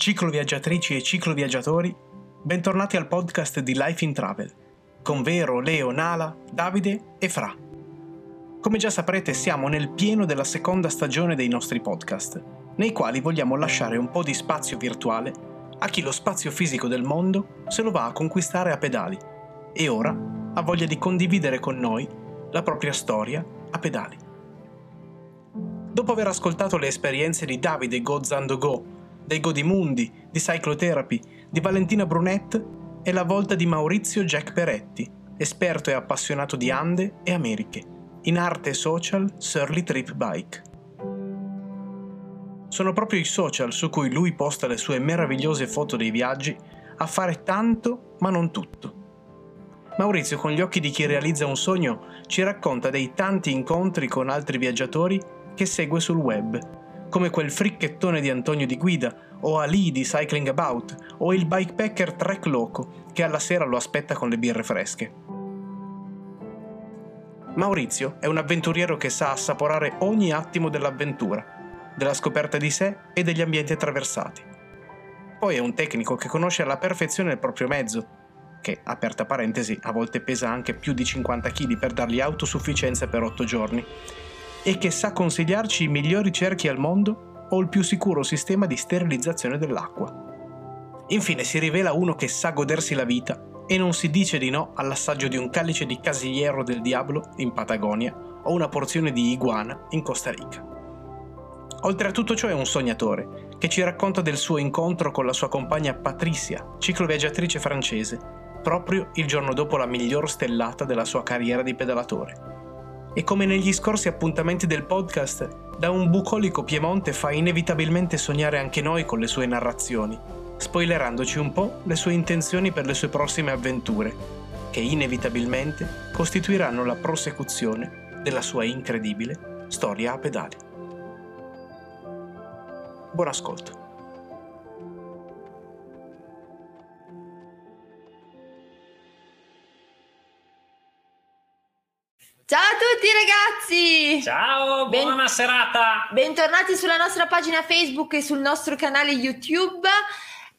cicloviaggiatrici e cicloviaggiatori, bentornati al podcast di Life in Travel, con Vero, Leo, Nala, Davide e Fra. Come già saprete siamo nel pieno della seconda stagione dei nostri podcast, nei quali vogliamo lasciare un po' di spazio virtuale a chi lo spazio fisico del mondo se lo va a conquistare a pedali e ora ha voglia di condividere con noi la propria storia a pedali. Dopo aver ascoltato le esperienze di Davide Go dei Godimundi, di Cyclotherapy, di Valentina Brunet è la volta di Maurizio Jack Peretti, esperto e appassionato di Ande e Americhe, in arte social Surly Trip Bike. Sono proprio i social su cui lui posta le sue meravigliose foto dei viaggi a fare tanto ma non tutto. Maurizio, con gli occhi di chi realizza un sogno, ci racconta dei tanti incontri con altri viaggiatori che segue sul web come quel fricchettone di Antonio di Guida, o Ali di Cycling About, o il bikepacker Trek Loco, che alla sera lo aspetta con le birre fresche. Maurizio è un avventuriero che sa assaporare ogni attimo dell'avventura, della scoperta di sé e degli ambienti attraversati. Poi è un tecnico che conosce alla perfezione il proprio mezzo, che, aperta parentesi, a volte pesa anche più di 50 kg per dargli autosufficienza per 8 giorni, e che sa consigliarci i migliori cerchi al mondo o il più sicuro sistema di sterilizzazione dell'acqua. Infine si rivela uno che sa godersi la vita e non si dice di no all'assaggio di un calice di casillero del diavolo in Patagonia o una porzione di iguana in Costa Rica. Oltre a tutto ciò è un sognatore, che ci racconta del suo incontro con la sua compagna Patricia, cicloviaggiatrice francese, proprio il giorno dopo la miglior stellata della sua carriera di pedalatore. E come negli scorsi appuntamenti del podcast, da un bucolico Piemonte fa inevitabilmente sognare anche noi con le sue narrazioni, spoilerandoci un po' le sue intenzioni per le sue prossime avventure, che inevitabilmente costituiranno la prosecuzione della sua incredibile storia a pedali. Buon ascolto. Ciao a tutti ragazzi! Ciao, ben- buona serata! Bentornati sulla nostra pagina Facebook e sul nostro canale YouTube.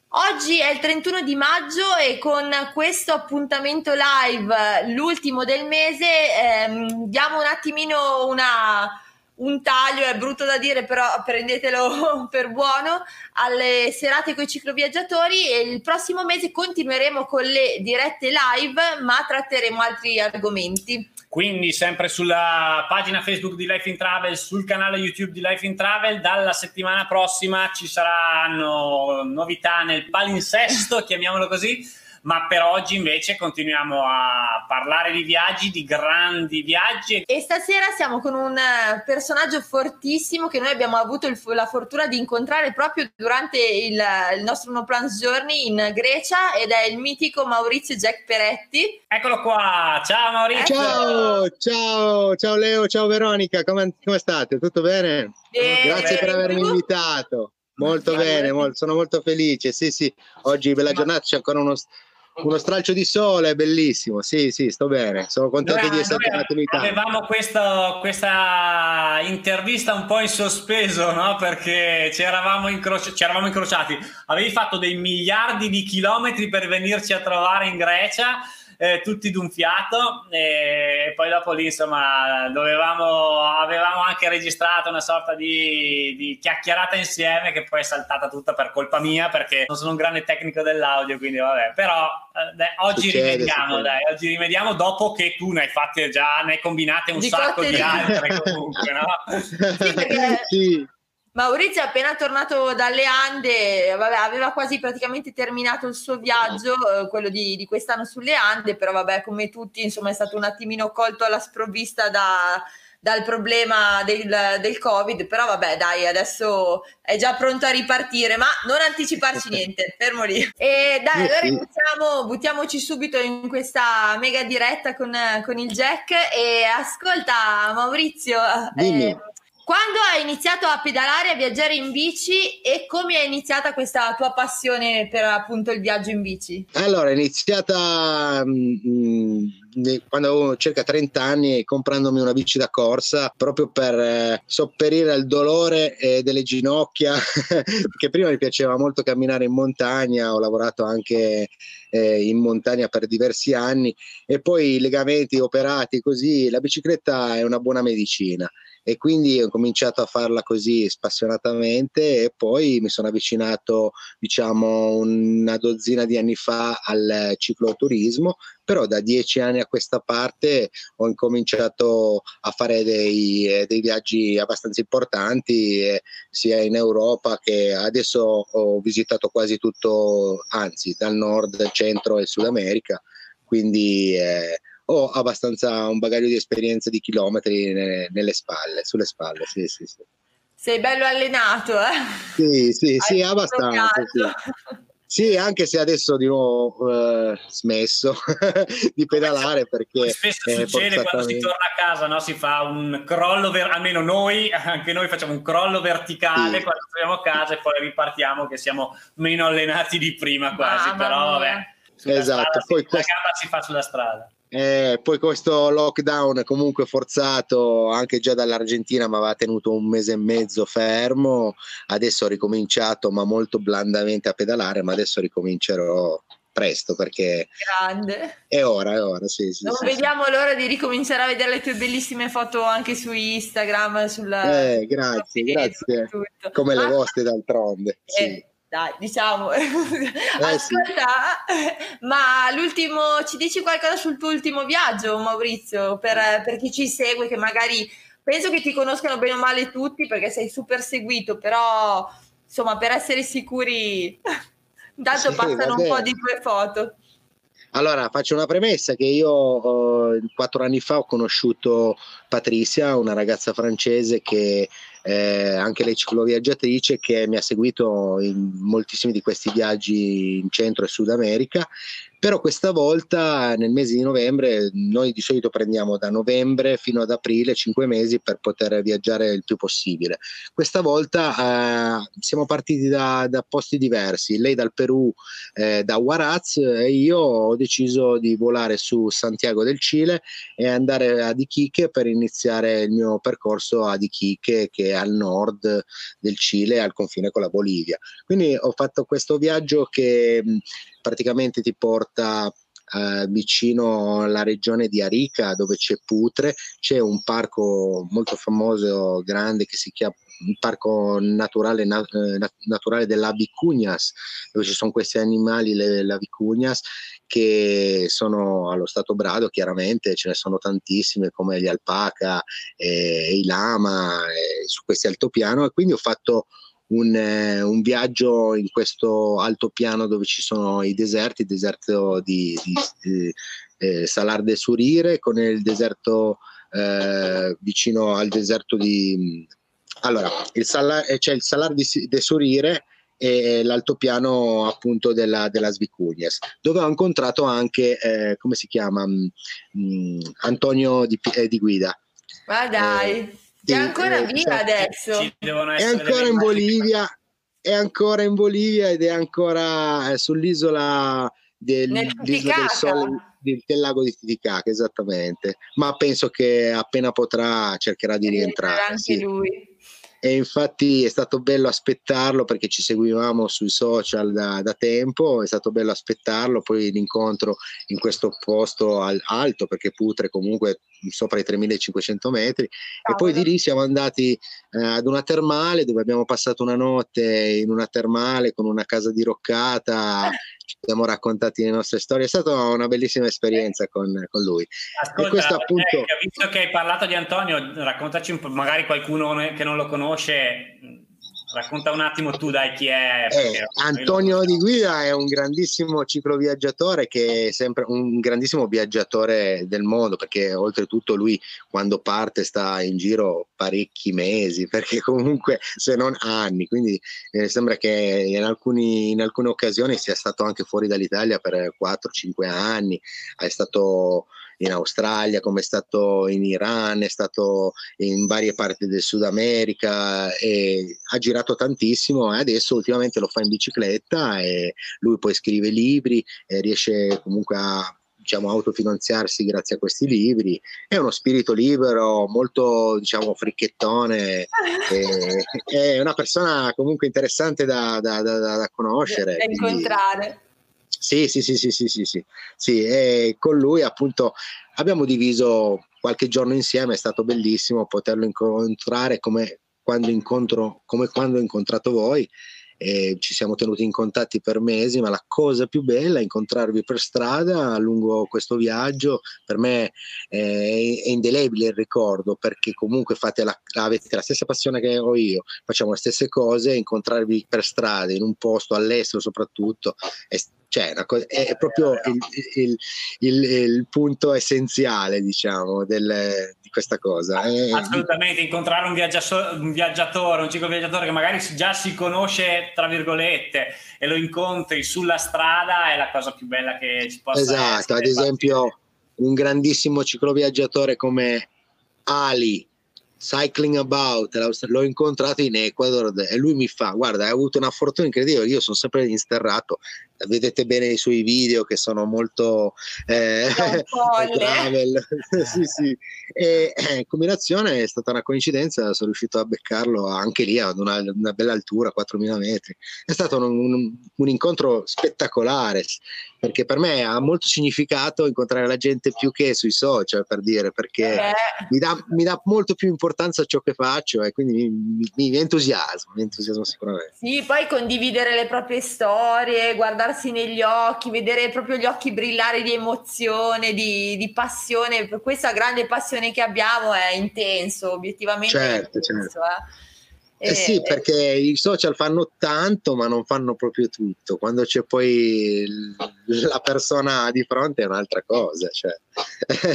Oggi è il 31 di maggio e con questo appuntamento live, l'ultimo del mese, ehm, diamo un attimino una, un taglio, è brutto da dire, però prendetelo per buono, alle serate con i cicloviaggiatori e il prossimo mese continueremo con le dirette live, ma tratteremo altri argomenti. Quindi sempre sulla pagina Facebook di Life in Travel, sul canale YouTube di Life in Travel, dalla settimana prossima ci saranno novità nel palinsesto, chiamiamolo così, ma per oggi invece continuiamo a parlare di viaggi, di grandi viaggi. E stasera siamo con un eh, personaggio fortissimo che noi abbiamo avuto il, la fortuna di incontrare proprio durante il, il nostro No Plans Journey in Grecia ed è il mitico Maurizio Jack Peretti. Eccolo qua, ciao Maurizio! Ciao, ciao, ciao Leo, ciao Veronica, come, come state? Tutto bene? bene Grazie bene. per avermi invitato. Molto bene, molto, sono molto felice. Sì, sì, oggi bella giornata, c'è ancora uno, uno stralcio di sole, bellissimo. Sì, sì, sto bene. Sono contento noi, di essere tornato in Italia. Avevamo questo, questa intervista un po' in sospeso, no? Perché ci eravamo, incroci- ci eravamo incrociati. Avevi fatto dei miliardi di chilometri per venirci a trovare in Grecia eh, tutti d'un fiato e poi dopo lì insomma dovevamo, avevamo anche registrato una sorta di, di, chiacchierata insieme che poi è saltata tutta per colpa mia perché non sono un grande tecnico dell'audio quindi vabbè però eh, oggi succede, rimediamo succede. dai oggi rimediamo dopo che tu ne hai fatte già ne hai combinate un di sacco di altre comunque no? sì perché sì Maurizio è appena tornato dalle Ande, vabbè, aveva quasi praticamente terminato il suo viaggio, eh, quello di, di, quest'anno sulle Ande, però vabbè, come tutti, insomma, è stato un attimino colto alla sprovvista da, dal problema del, del, Covid, però vabbè, dai, adesso è già pronto a ripartire, ma non anticiparci niente, fermo lì. E dai, allora buttiamo, buttiamoci subito in questa mega diretta con, con il Jack e ascolta Maurizio. Dimmi. Eh, quando hai iniziato a pedalare, a viaggiare in bici e come è iniziata questa tua passione per appunto il viaggio in bici? Allora, è iniziata mh, mm, quando avevo circa 30 anni comprandomi una bici da corsa proprio per eh, sopperire al dolore eh, delle ginocchia che prima mi piaceva molto camminare in montagna ho lavorato anche eh, in montagna per diversi anni e poi i legamenti operati così la bicicletta è una buona medicina e quindi ho cominciato a farla così spassionatamente e poi mi sono avvicinato diciamo una dozzina di anni fa al cicloturismo però da dieci anni a questa parte ho incominciato a fare dei, dei viaggi abbastanza importanti eh, sia in Europa che adesso ho visitato quasi tutto anzi dal nord, centro e Sud America. Quindi eh, ho abbastanza un bagaglio di esperienza di chilometri nelle, nelle spalle, sulle spalle, sì, sì, sì. Sei bello allenato, eh? Sì, sì, sì, abbastanza. Sì. sì. anche se adesso di nuovo eh, smesso di pedalare perché spesso eh, succede quando si torna a casa, no? si fa un crollo, ver- almeno noi, anche noi facciamo un crollo verticale sì. quando torniamo a casa e poi ripartiamo che siamo meno allenati di prima quasi, ah, però vabbè. Esatto, poi si, quest- la gamba si fa sulla strada. Eh, poi questo lockdown comunque forzato anche già dall'Argentina mi aveva tenuto un mese e mezzo fermo, adesso ho ricominciato ma molto blandamente a pedalare, ma adesso ricomincerò presto perché Grande. è ora, è ora, sì, sì, Non sì, vediamo l'ora di ricominciare a vedere le tue bellissime foto anche su Instagram, sulla... Eh, grazie, grazie. Come ma... le vostre d'altronde. Eh, dai, diciamo. Eh, Ascolta, sì. ma l'ultimo, ci dici qualcosa sul tuo ultimo viaggio, Maurizio, per, per, chi ci segue, che magari penso che ti conoscano bene o male tutti perché sei super seguito, però insomma, per essere sicuri, intanto sì, passano un po' di tue foto. Allora, faccio una premessa che io eh, quattro anni fa ho conosciuto Patricia, una ragazza francese che eh, anche lei cicloviaggiatrice che mi ha seguito in moltissimi di questi viaggi in Centro e Sud America però questa volta nel mese di novembre noi di solito prendiamo da novembre fino ad aprile cinque mesi per poter viaggiare il più possibile. Questa volta eh, siamo partiti da, da, posti diversi, lei dal Perù, eh, da Huaraz e io ho deciso di volare su Santiago del Cile e andare ad Iquique per iniziare il mio percorso ad Iquique che è al nord del Cile al confine con la Bolivia. Quindi ho fatto questo viaggio che praticamente ti porta eh, vicino alla regione di Arica dove c'è Putre, c'è un parco molto famoso, grande che si chiama il parco naturale, na, eh, naturale della Vicugnas, dove ci sono questi animali, le, la Vicugnas, che sono allo stato brado, chiaramente ce ne sono tantissime come gli alpaca e i lama e su questi altopiano. E quindi ho fatto un, eh, un, viaggio in questo altopiano dove ci sono i deserti, il deserto di, di, eh, Salar de Surire con il deserto eh, vicino al deserto di... Allora, il Salar, eh, c'è il Salar di, de Surire e l'altopiano appunto della, della Svicugnes, dove ho incontrato anche, eh, come si chiama, mh, mm, Antonio di, eh, di Guida. Ma dai! È ancora eh, via adesso. È ancora in Bolivia, è ancora in Bolivia ed è ancora eh, sull'isola del, del Sole del, del, lago di Titicaca, esattamente. Ma penso che appena potrà cercherà di rientrare. Anche sì. lui e infatti è stato bello aspettarlo perché ci seguivamo sui social da, da, tempo, è stato bello aspettarlo, poi l'incontro in questo posto al, alto perché Putre comunque sopra i 3500 metri. Oh, e poi di lì siamo andati eh, ad una termale dove abbiamo passato una notte in una termale con una casa diroccata ci siamo raccontati le nostre storie, è stata una bellissima esperienza con, con lui. Ascolta, e questo appunto... Eh, visto che hai parlato di Antonio, raccontaci un po', magari qualcuno che non lo conosce, Racconta un attimo tu, dai, chi è. Eh, Antonio Di Guida è un grandissimo cicloviaggiatore che è sempre un grandissimo viaggiatore del mondo, perché oltretutto lui quando parte sta in giro parecchi mesi, perché comunque se non anni, quindi eh, sembra che in, alcuni, in alcune occasioni sia stato anche fuori dall'Italia per 4-5 anni, è stato in Australia, come è stato in Iran, è stato in varie parti del Sud America e ha girato tantissimo e adesso ultimamente lo fa in bicicletta e lui poi scrive libri e riesce comunque a diciamo, autofinanziarsi grazie a questi libri. È uno spirito libero, molto diciamo fricchettone, è una persona comunque interessante da, da, da, da conoscere. Da incontrare. Sì, sì, sì, sì, sì, sì, sì, sì. E con lui appunto abbiamo diviso qualche giorno insieme, è stato bellissimo poterlo incontrare come quando, incontro, come quando ho incontrato voi e ci siamo tenuti in contatti per mesi, ma la cosa più bella è incontrarvi per strada lungo questo viaggio. Per me è, indelebile il ricordo perché comunque la, avete la stessa passione che ho io, facciamo le stesse cose, incontrarvi per strada in un posto all'estero soprattutto è cioè cosa, è proprio il, il, il, il, punto essenziale, diciamo, del, di questa cosa. È... Assolutamente, incontrare un, viaggiatore, un viaggiatore, un cicloviaggiatore che magari già si conosce, tra virgolette, e lo incontri sulla strada è la cosa più bella che ci possa esatto, essere. Esatto, ad esempio un grandissimo cicloviaggiatore come Ali, Cycling About, l'ho incontrato in Ecuador e lui mi fa, guarda, hai avuto una fortuna incredibile, io sono sempre insterrato, vedete bene i suoi video che sono molto eh, travel, sì, sì. E eh, combinazione è stata una coincidenza, sono riuscito a beccarlo anche lì ad una, una bella altura, 4.000 metri, è stato un, un, un incontro spettacolare, perché per me ha molto significato incontrare la gente più che sui social, per dire, perché eh. mi, dà, mi, dà, molto più importanza a ciò che faccio e quindi mi, mi, mi, entusiasmo, mi entusiasmo sicuramente. Sì, poi condividere le proprie storie, guardarsi negli occhi, vedere proprio gli occhi brillare di emozione, di, di passione, questa grande passione che abbiamo è intenso, obiettivamente certo, intenso, certo. Eh. Eh sì, eh, perché i social fanno tanto, ma non fanno proprio tutto. Quando c'è poi la persona di fronte è un'altra cosa. Cioè.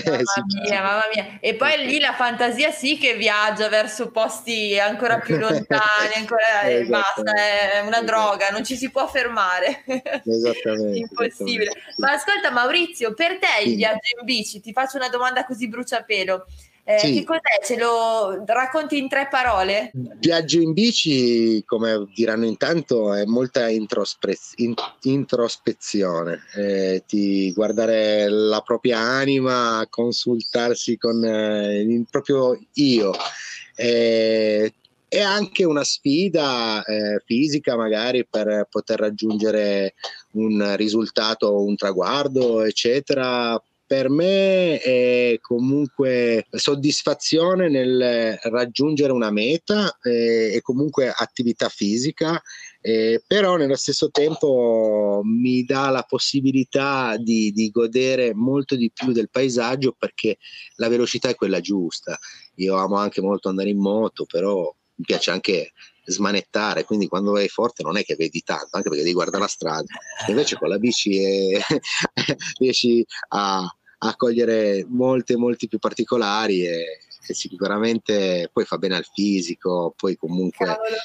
Mamma mia, mamma mia. E poi lì la fantasia sì che viaggia verso posti ancora più lontani, ancora e basta, è una droga, non ci si può fermare. Esattamente. Impossibile. Esattamente. Ma ascolta Maurizio, per te il viaggio in bici, ti faccio una domanda così bruciapelo. Eh, sì. Che cos'è? Ce lo racconti in tre parole? Viaggio in bici, come diranno intanto, è molta introspe- in- introspezione, eh, ti guardare la propria anima, consultarsi con eh, il proprio io. Eh, è anche una sfida eh, fisica magari per poter raggiungere un risultato, un traguardo, eccetera, per me è comunque soddisfazione nel raggiungere una meta eh, e comunque attività fisica, eh, però nello stesso tempo mi dà la possibilità di, di, godere molto di più del paesaggio perché la velocità è quella giusta. Io amo anche molto andare in moto, però mi piace anche smanettare, quindi quando vai forte non è che vedi tanto, anche perché devi guardare la strada, invece con la bici è, riesci a, a cogliere molte, molti più particolari e, e, sicuramente poi fa bene al fisico, poi comunque Cavolo.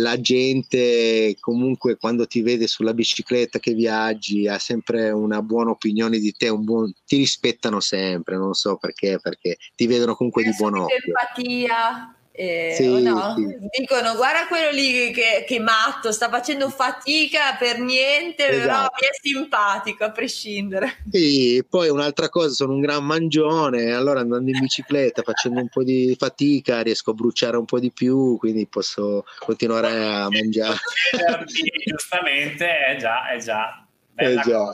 la gente comunque quando ti vede sulla bicicletta che viaggi ha sempre una buona opinione di te, buon, ti rispettano sempre, non so perché, perché ti vedono comunque di buon occhio. Empatia. Eh, sì, no? sì. Dicono guarda quello lì che, che, matto, sta facendo fatica per niente, esatto. però mi è simpatico a prescindere. Sì, poi un'altra cosa, sono un gran mangione, allora andando in bicicletta facendo un po' di fatica riesco a bruciare un po' di più, quindi posso continuare a mangiare. Giustamente, è già, è già eh già, già.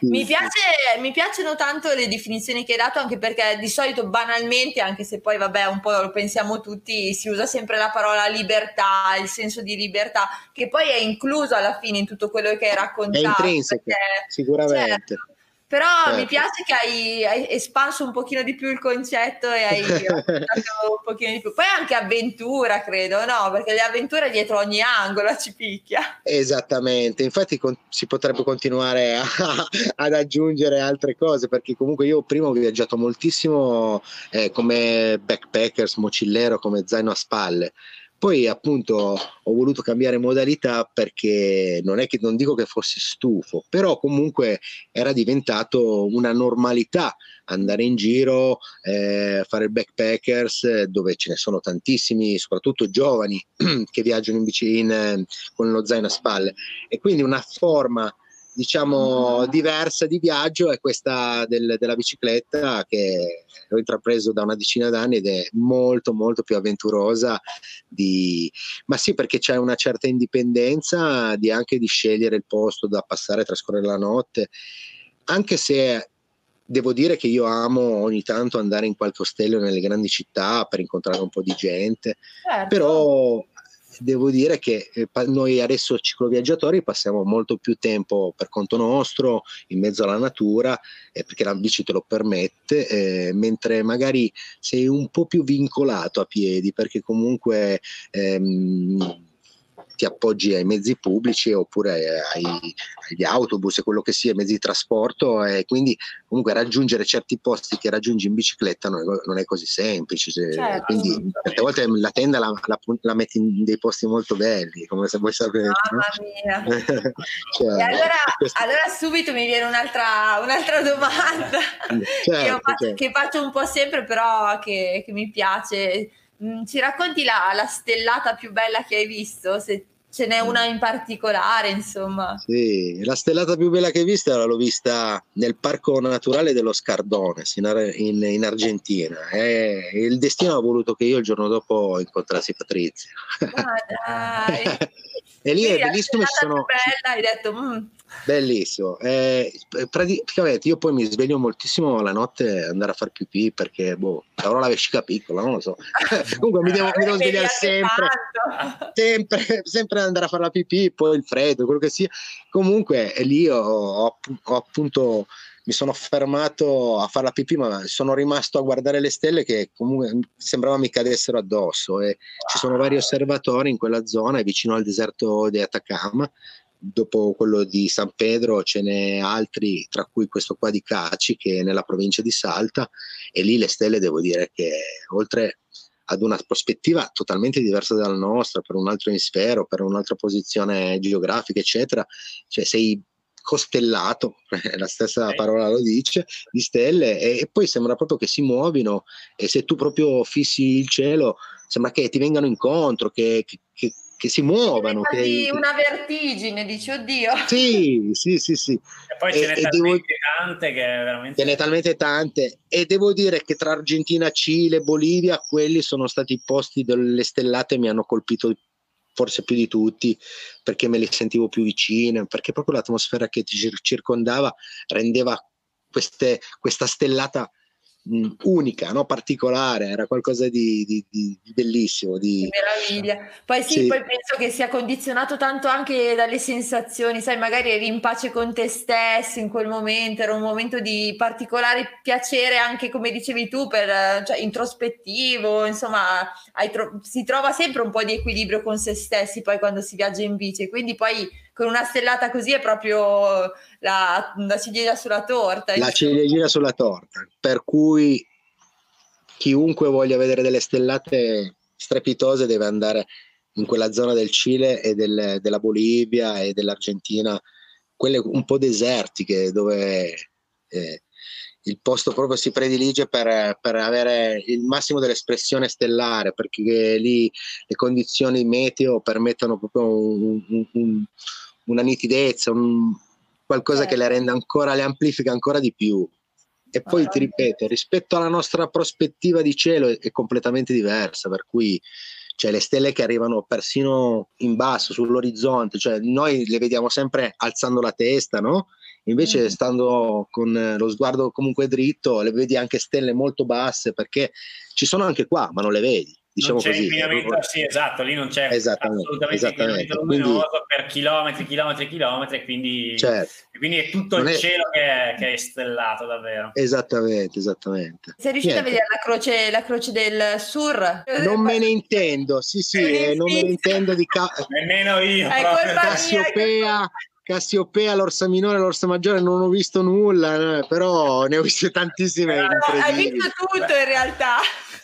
Mi, piace, mi, piacciono tanto le definizioni che hai dato anche perché di solito banalmente, anche se poi vabbè un po' lo pensiamo tutti, si usa sempre la parola libertà, il senso di libertà, che poi è incluso alla fine in tutto quello che hai raccontato. È intrinseco, perché, sicuramente. Certo, però certo. mi piace che hai, hai, espanso un pochino di più il concetto e hai un pochino di più. Poi anche avventura, credo, no? Perché le avventure dietro ogni angolo ci picchia. Esattamente, infatti con, si potrebbe continuare a, ad aggiungere altre cose, perché comunque io prima ho viaggiato moltissimo eh, come backpackers, mocillero, come zaino a spalle. Poi appunto ho voluto cambiare modalità perché non è che non dico che fossi stufo, però comunque era diventato una normalità andare in giro, eh, fare il backpackers dove ce ne sono tantissimi, soprattutto giovani che viaggiano in bici in, con lo zaino a spalle. E quindi una forma diciamo, diversa di viaggio è questa del, della bicicletta che ho intrapreso da una decina d'anni ed è molto molto più avventurosa di... ma sì perché c'è una certa indipendenza di anche di scegliere il posto da passare, trascorrere la notte, anche se devo dire che io amo ogni tanto andare in qualche ostello nelle grandi città per incontrare un po' di gente, certo. però devo dire che eh, noi adesso cicloviaggiatori passiamo molto più tempo per conto nostro, in mezzo alla natura, eh, perché la bici te lo permette, eh, mentre magari sei un po' più vincolato a piedi, perché comunque... Ehm, ti appoggi ai mezzi pubblici oppure ai, agli autobus e quello che sia, mezzi di trasporto e quindi comunque raggiungere certi posti che raggiungi in bicicletta non è, non è così semplice. Certo. Quindi certe volte la tenda la, la, la, metti in dei posti molto belli, come se vuoi sapere. Mamma mia. cioè, allora, questo... allora, subito mi viene un'altra, un'altra domanda certo, che, faccio, certo. che, faccio, un po' sempre però che, che mi piace Mm, ci racconti la, la, stellata più bella che hai visto? Se ce n'è una in particolare, insomma. Sì, la stellata più bella che hai visto l'ho vista nel Parco Naturale dello Scardones in, in, in Argentina. E il destino ha voluto che io il giorno dopo incontrassi Patrizia. Ah, e lì sì, è bellissimo. Sono... bella, hai detto... Mm Bellissimo. Eh, praticamente io poi mi sveglio moltissimo la notte andare a fare pipì perché boh, avrò la vescica piccola, non lo so. Comunque mi devo, mi devo svegliare sempre, sempre, sempre andare a fare la pipì, poi il freddo, quello che sia. Comunque lì ho, ho, ho appunto mi sono fermato a fare la pipì, ma sono rimasto a guardare le stelle che comunque sembrava mi cadessero addosso. E ci sono vari osservatori in quella zona, vicino al deserto di Atacama, dopo quello di San Pedro ce n'è altri, tra cui questo qua di Caci che è nella provincia di Salta e lì le stelle devo dire che oltre ad una prospettiva totalmente diversa dalla nostra, per un altro emisfero, per un'altra posizione geografica, eccetera, cioè sei costellato, la stessa parola lo dice, di stelle e, e, poi sembra proprio che si muovino e se tu proprio fissi il cielo sembra che ti vengano incontro, che, che, che si muovano. Che... una vertigine, dici, oddio. Sì, sì, sì, sì. E poi ce n'è talmente devo... tante che veramente... Ce n'è talmente tante. E devo dire che tra Argentina, Cile, Bolivia, quelli sono stati i posti delle stellate mi hanno colpito forse più di tutti perché me li sentivo più vicine, perché proprio l'atmosfera che ti circondava rendeva queste, questa stellata unica, no? particolare, era qualcosa di, di, di, di bellissimo. Di... Meraviglia. Poi sì, sì, poi penso che sia condizionato tanto anche dalle sensazioni, sai, magari eri in pace con te stesso in quel momento, era un momento di particolare piacere anche, come dicevi tu, per, cioè, introspettivo, insomma, tro- si trova sempre un po' di equilibrio con se stessi poi quando si viaggia in bici, quindi poi con una stellata così è proprio la, la ciliegina sulla torta. La ciliegina sulla torta, per cui chiunque voglia vedere delle stellate strepitose deve andare in quella zona del Cile e del, della Bolivia e dell'Argentina, quelle un po' desertiche dove eh, il posto proprio si predilige per, per, avere il massimo dell'espressione stellare, perché lì le condizioni meteo permettono proprio un, un, un, una nitidezza, un, qualcosa che le certo. rende ancora, le amplifica ancora di più. E poi ti ripeto, rispetto alla nostra prospettiva di cielo è, è completamente diversa, per cui cioè le stelle che arrivano persino in basso sull'orizzonte, cioè noi le vediamo sempre alzando la testa, no? Invece mm. stando con lo sguardo comunque dritto, le vedi anche stelle molto basse perché ci sono anche qua, ma non le vedi diciamo non c'è così. inquinamento, sì, esatto, lì non c'è assolutamente esattamente. luminoso quindi, per chilometri, chilometri, chilometri, quindi, certo. quindi è tutto non il è... cielo che è, che è, stellato davvero. Esattamente, esattamente. Sei riuscito Niente. a vedere la croce, la croce del Sur? Non me ne intendo, sì sì, eh, non me ne intendo di... Ca- Nemmeno io. Cassiopea... Cassiopea, l'Orsa Minore, l'Orsa Maggiore non ho visto nulla, eh, però ne ho viste tantissime. No, hai visto tutto in realtà.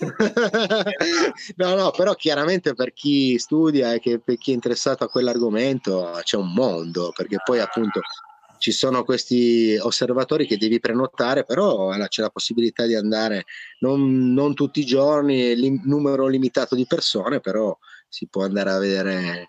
no, no, però chiaramente per chi studia e che, per chi è interessato a quell'argomento c'è un mondo, perché poi appunto ci sono questi osservatori che devi prenotare, però c'è la possibilità di andare non, non tutti i giorni, lim, numero limitato di persone, però si può andare a vedere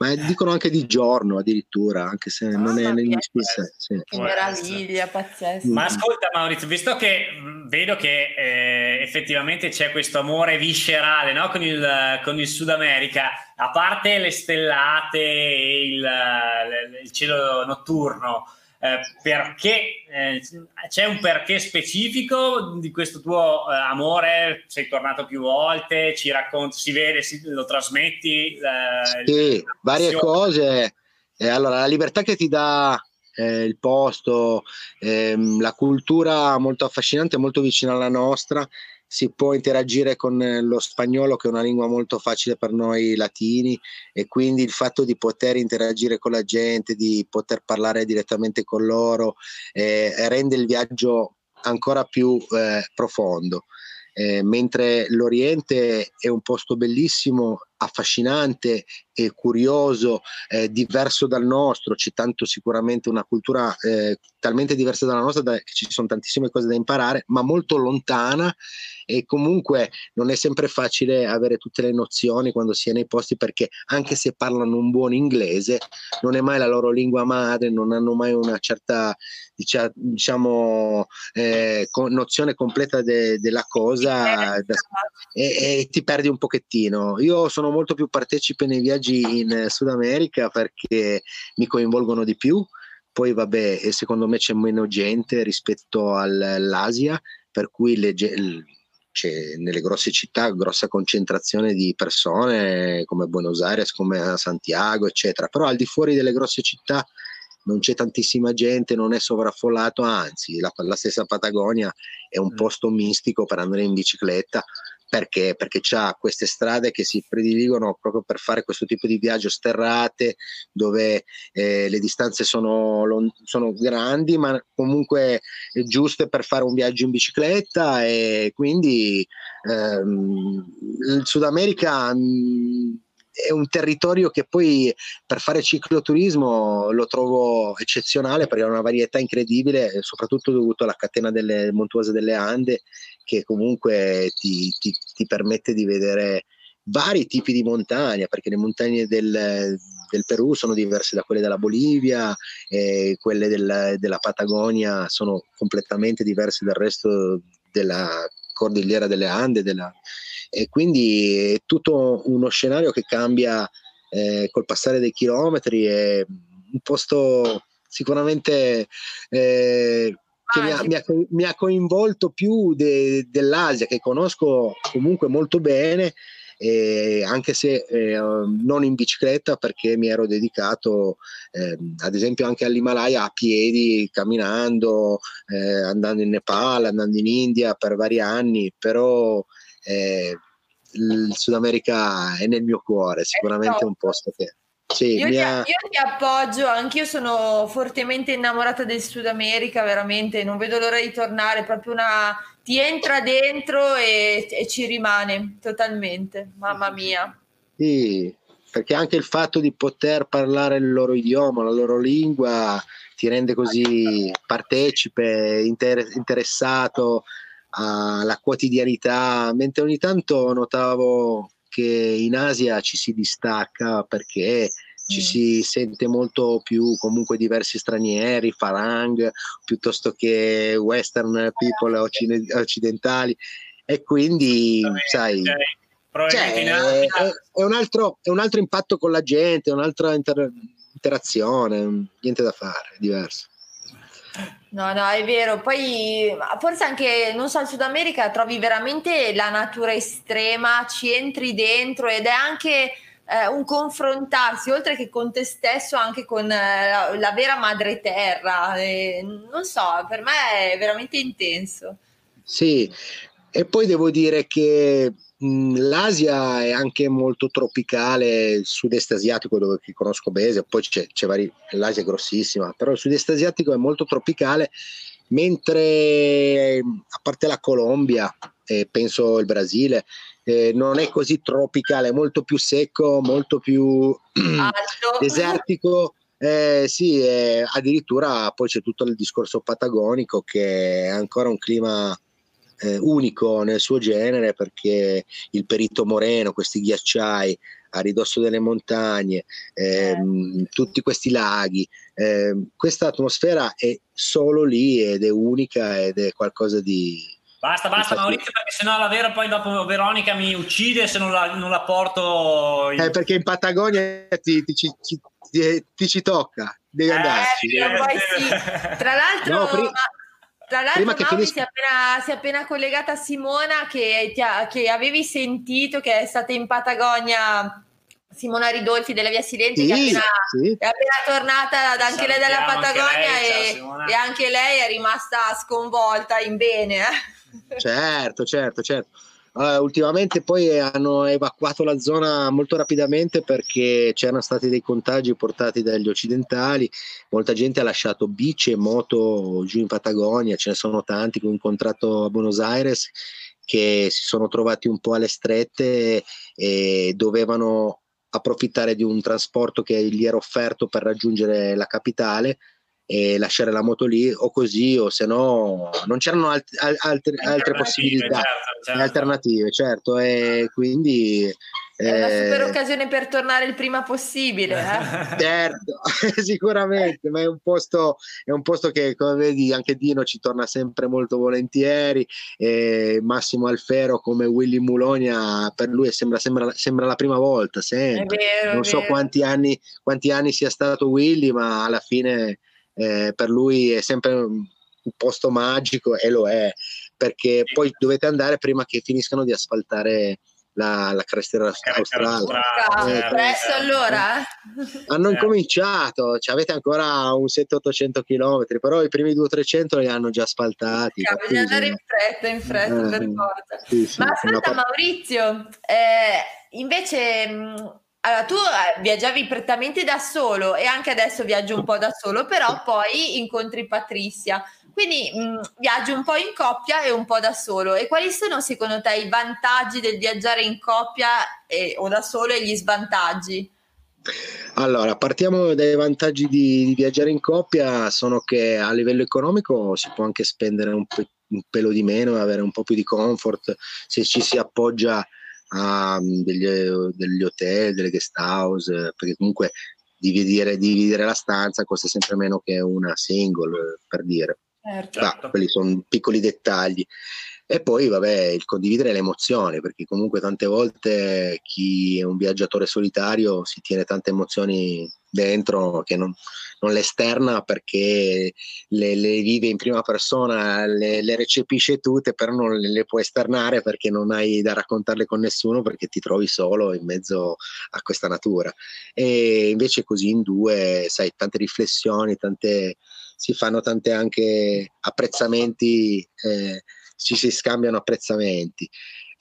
ma dicono anche di giorno addirittura, anche se ah, non è negli stessi. Sì. Che meraviglia, pazzesco. Ma ascolta Maurizio, visto che vedo che eh, effettivamente c'è questo amore viscerale no? con, il, con, il, Sud America, a parte le stellate e il, il cielo notturno, eh, perché eh, c'è un perché specifico di questo tuo eh, amore? Sei tornato più volte, ci racconti, si vede, si, lo trasmetti? Eh, sì, varie cose. allora, la libertà che ti dà eh, il posto, ehm, la cultura molto affascinante, molto vicina alla nostra, si può interagire con eh, lo spagnolo che è una lingua molto facile per noi latini e quindi il fatto di poter interagire con la gente, di poter parlare direttamente con loro eh, rende il viaggio ancora più eh, profondo. Eh, mentre l'Oriente è un posto bellissimo, affascinante e curioso, eh, diverso dal nostro, c'è tanto sicuramente una cultura eh, talmente diversa dalla nostra da, che ci sono tantissime cose da imparare, ma molto lontana. E comunque non è sempre facile avere tutte le nozioni quando si è nei posti perché anche se parlano un buon inglese non è mai la loro lingua madre, non hanno mai una certa diciamo eh, nozione completa de, della cosa da, e, e ti perdi un pochettino. Io sono molto più partecipe nei viaggi in Sud America perché mi coinvolgono di più poi vabbè secondo me c'è meno gente rispetto all'Asia per cui le, c'è nelle grosse città grossa concentrazione di persone come Buenos Aires, come Santiago, eccetera. Però al di fuori delle grosse città non c'è tantissima gente, non è sovraffollato, anzi la, la stessa Patagonia è un mm. posto mistico per andare in bicicletta perché? Perché c'ha queste strade che si prediligono proprio per fare questo tipo di viaggio sterrate, dove eh, le distanze sono, sono, grandi, ma comunque giuste per fare un viaggio in bicicletta e quindi ehm, il Sud America mh, mm, è un territorio che poi per fare cicloturismo lo trovo eccezionale perché ha una varietà incredibile, soprattutto dovuto alla catena delle montuose delle Ande che comunque ti, ti, ti permette di vedere vari tipi di montagna, perché le montagne del, del Perù sono diverse da quelle della Bolivia, e quelle del, della Patagonia sono completamente diverse dal resto della cordigliera delle Ande, della, e quindi è tutto uno scenario che cambia eh, col passare dei chilometri, è un posto sicuramente eh, che mi ha, mi, ha, mi ha, coinvolto più de, dell'Asia, che conosco comunque molto bene, eh, anche se eh, non in bicicletta perché mi ero dedicato eh, ad esempio anche all'Himalaya a piedi, camminando, eh, andando in Nepal, andando in India per vari anni, però eh, il Sud America è nel mio cuore, sicuramente è un posto che... Sì, io, ti, ha... io, ti, appoggio, anch'io sono fortemente innamorata del Sud America, veramente, non vedo l'ora di tornare, proprio una... ti entra dentro e, e ci rimane totalmente, mamma mia. Sì, perché anche il fatto di poter parlare il loro idioma, la loro lingua, ti rende così partecipe, inter- interessato alla quotidianità, mentre ogni tanto notavo che in Asia ci si distacca perché ci mm. si sente molto più comunque diversi stranieri, farang, piuttosto che western people occidentali e quindi sai cioè, è, è, un altro, è, un altro, impatto con la gente, un'altra inter- interazione, niente da fare, è diverso. No, no, è vero. Poi forse anche, non so, in Sud America trovi veramente la natura estrema, ci entri dentro ed è anche eh, un confrontarsi, oltre che con te stesso, anche con eh, la, la, vera madre terra. E, non so, per me è veramente intenso. Sì, e poi devo dire che L'Asia è anche molto tropicale, il sud-est asiatico dove conosco bene, poi c'è, c'è vari, l'Asia è grossissima, però il sud-est asiatico è molto tropicale, mentre a parte la Colombia e penso il Brasile, eh, non è così tropicale, è molto più secco, molto più desertico. Eh, sì, eh, addirittura poi c'è tutto il discorso patagonico che è ancora un clima eh, unico nel suo genere perché il Perito Moreno, questi ghiacciai a ridosso delle montagne, ehm, tutti questi laghi. Eh, questa atmosfera è solo lì ed è unica ed è qualcosa di... Basta, basta Maurizio, perché sennò la vera poi dopo Veronica mi uccide se non la, non la porto... In... Eh, perché in Patagonia ti, ti, ti, ti ci tocca, devi eh, andarci. Sì. Tra l'altro... No, pri- tra l'altro, Mauri finisca... si, è appena, si, è appena, collegata a Simona che, ha, che, avevi sentito che è stata in Patagonia. Simona Ridolfi della Via Silente, sì, che è appena, sì. è appena tornata anche lei dalla Patagonia lei, e, e, anche lei è rimasta sconvolta in bene. Eh? Certo, certo, certo. Uh, ultimamente poi hanno evacuato la zona molto rapidamente perché c'erano stati dei contagi portati dagli occidentali, molta gente ha lasciato bici e moto giù in Patagonia, ce ne sono tanti che ho incontrato a Buenos Aires che si sono trovati un po' alle strette e dovevano approfittare di un trasporto che gli era offerto per raggiungere la capitale e lasciare la moto lì o così o se no non c'erano alt- altre, altre possibilità certo, certo. alternative certo e quindi è una eh, super occasione per tornare il prima possibile eh? certo sicuramente ma è un posto è un posto che come vedi anche Dino ci torna sempre molto volentieri e Massimo Alfero come Willy Mulonia per lui sembra, sembra, sembra la prima volta sempre vero, non so quanti anni, quanti anni sia stato Willy ma alla fine eh, per lui è sempre un posto magico e lo è, perché poi dovete andare prima che finiscano di asfaltare la, la cresta australe. Eh, presto allora? Hanno eh. incominciato, cioè avete ancora un 700-800 km, però i primi 200-300 li hanno già asfaltati. bisogna andare in fretta, in fretta, eh, per forza. Sì, sì, Ma ascolta Maurizio, eh, invece allora, tu eh, viaggiavi prettamente da solo e anche adesso viaggi un po' da solo, però poi incontri Patrizia. Quindi mh, mm, viaggi un po' in coppia e un po' da solo. E quali sono secondo te i vantaggi del viaggiare in coppia e, o da solo e gli svantaggi? Allora, partiamo dai vantaggi di, di, viaggiare in coppia, sono che a livello economico si può anche spendere un, pe- un pelo di meno, avere un po' più di comfort se ci si appoggia a degli, degli hotel, delle guest house, perché comunque dividere, dividere, la stanza costa sempre meno che una single, per dire. Certo. Ah, quelli sono piccoli dettagli. E poi, vabbè, il condividere le emozioni, perché comunque tante volte chi è un viaggiatore solitario si tiene tante emozioni dentro che non, non le esterna perché le, le, vive in prima persona, le, le, recepisce tutte, però non le, le puoi esternare perché non hai da raccontarle con nessuno perché ti trovi solo in mezzo a questa natura. E invece così in due, sai, tante riflessioni, tante, si fanno tante anche apprezzamenti. Eh, ci si scambiano apprezzamenti.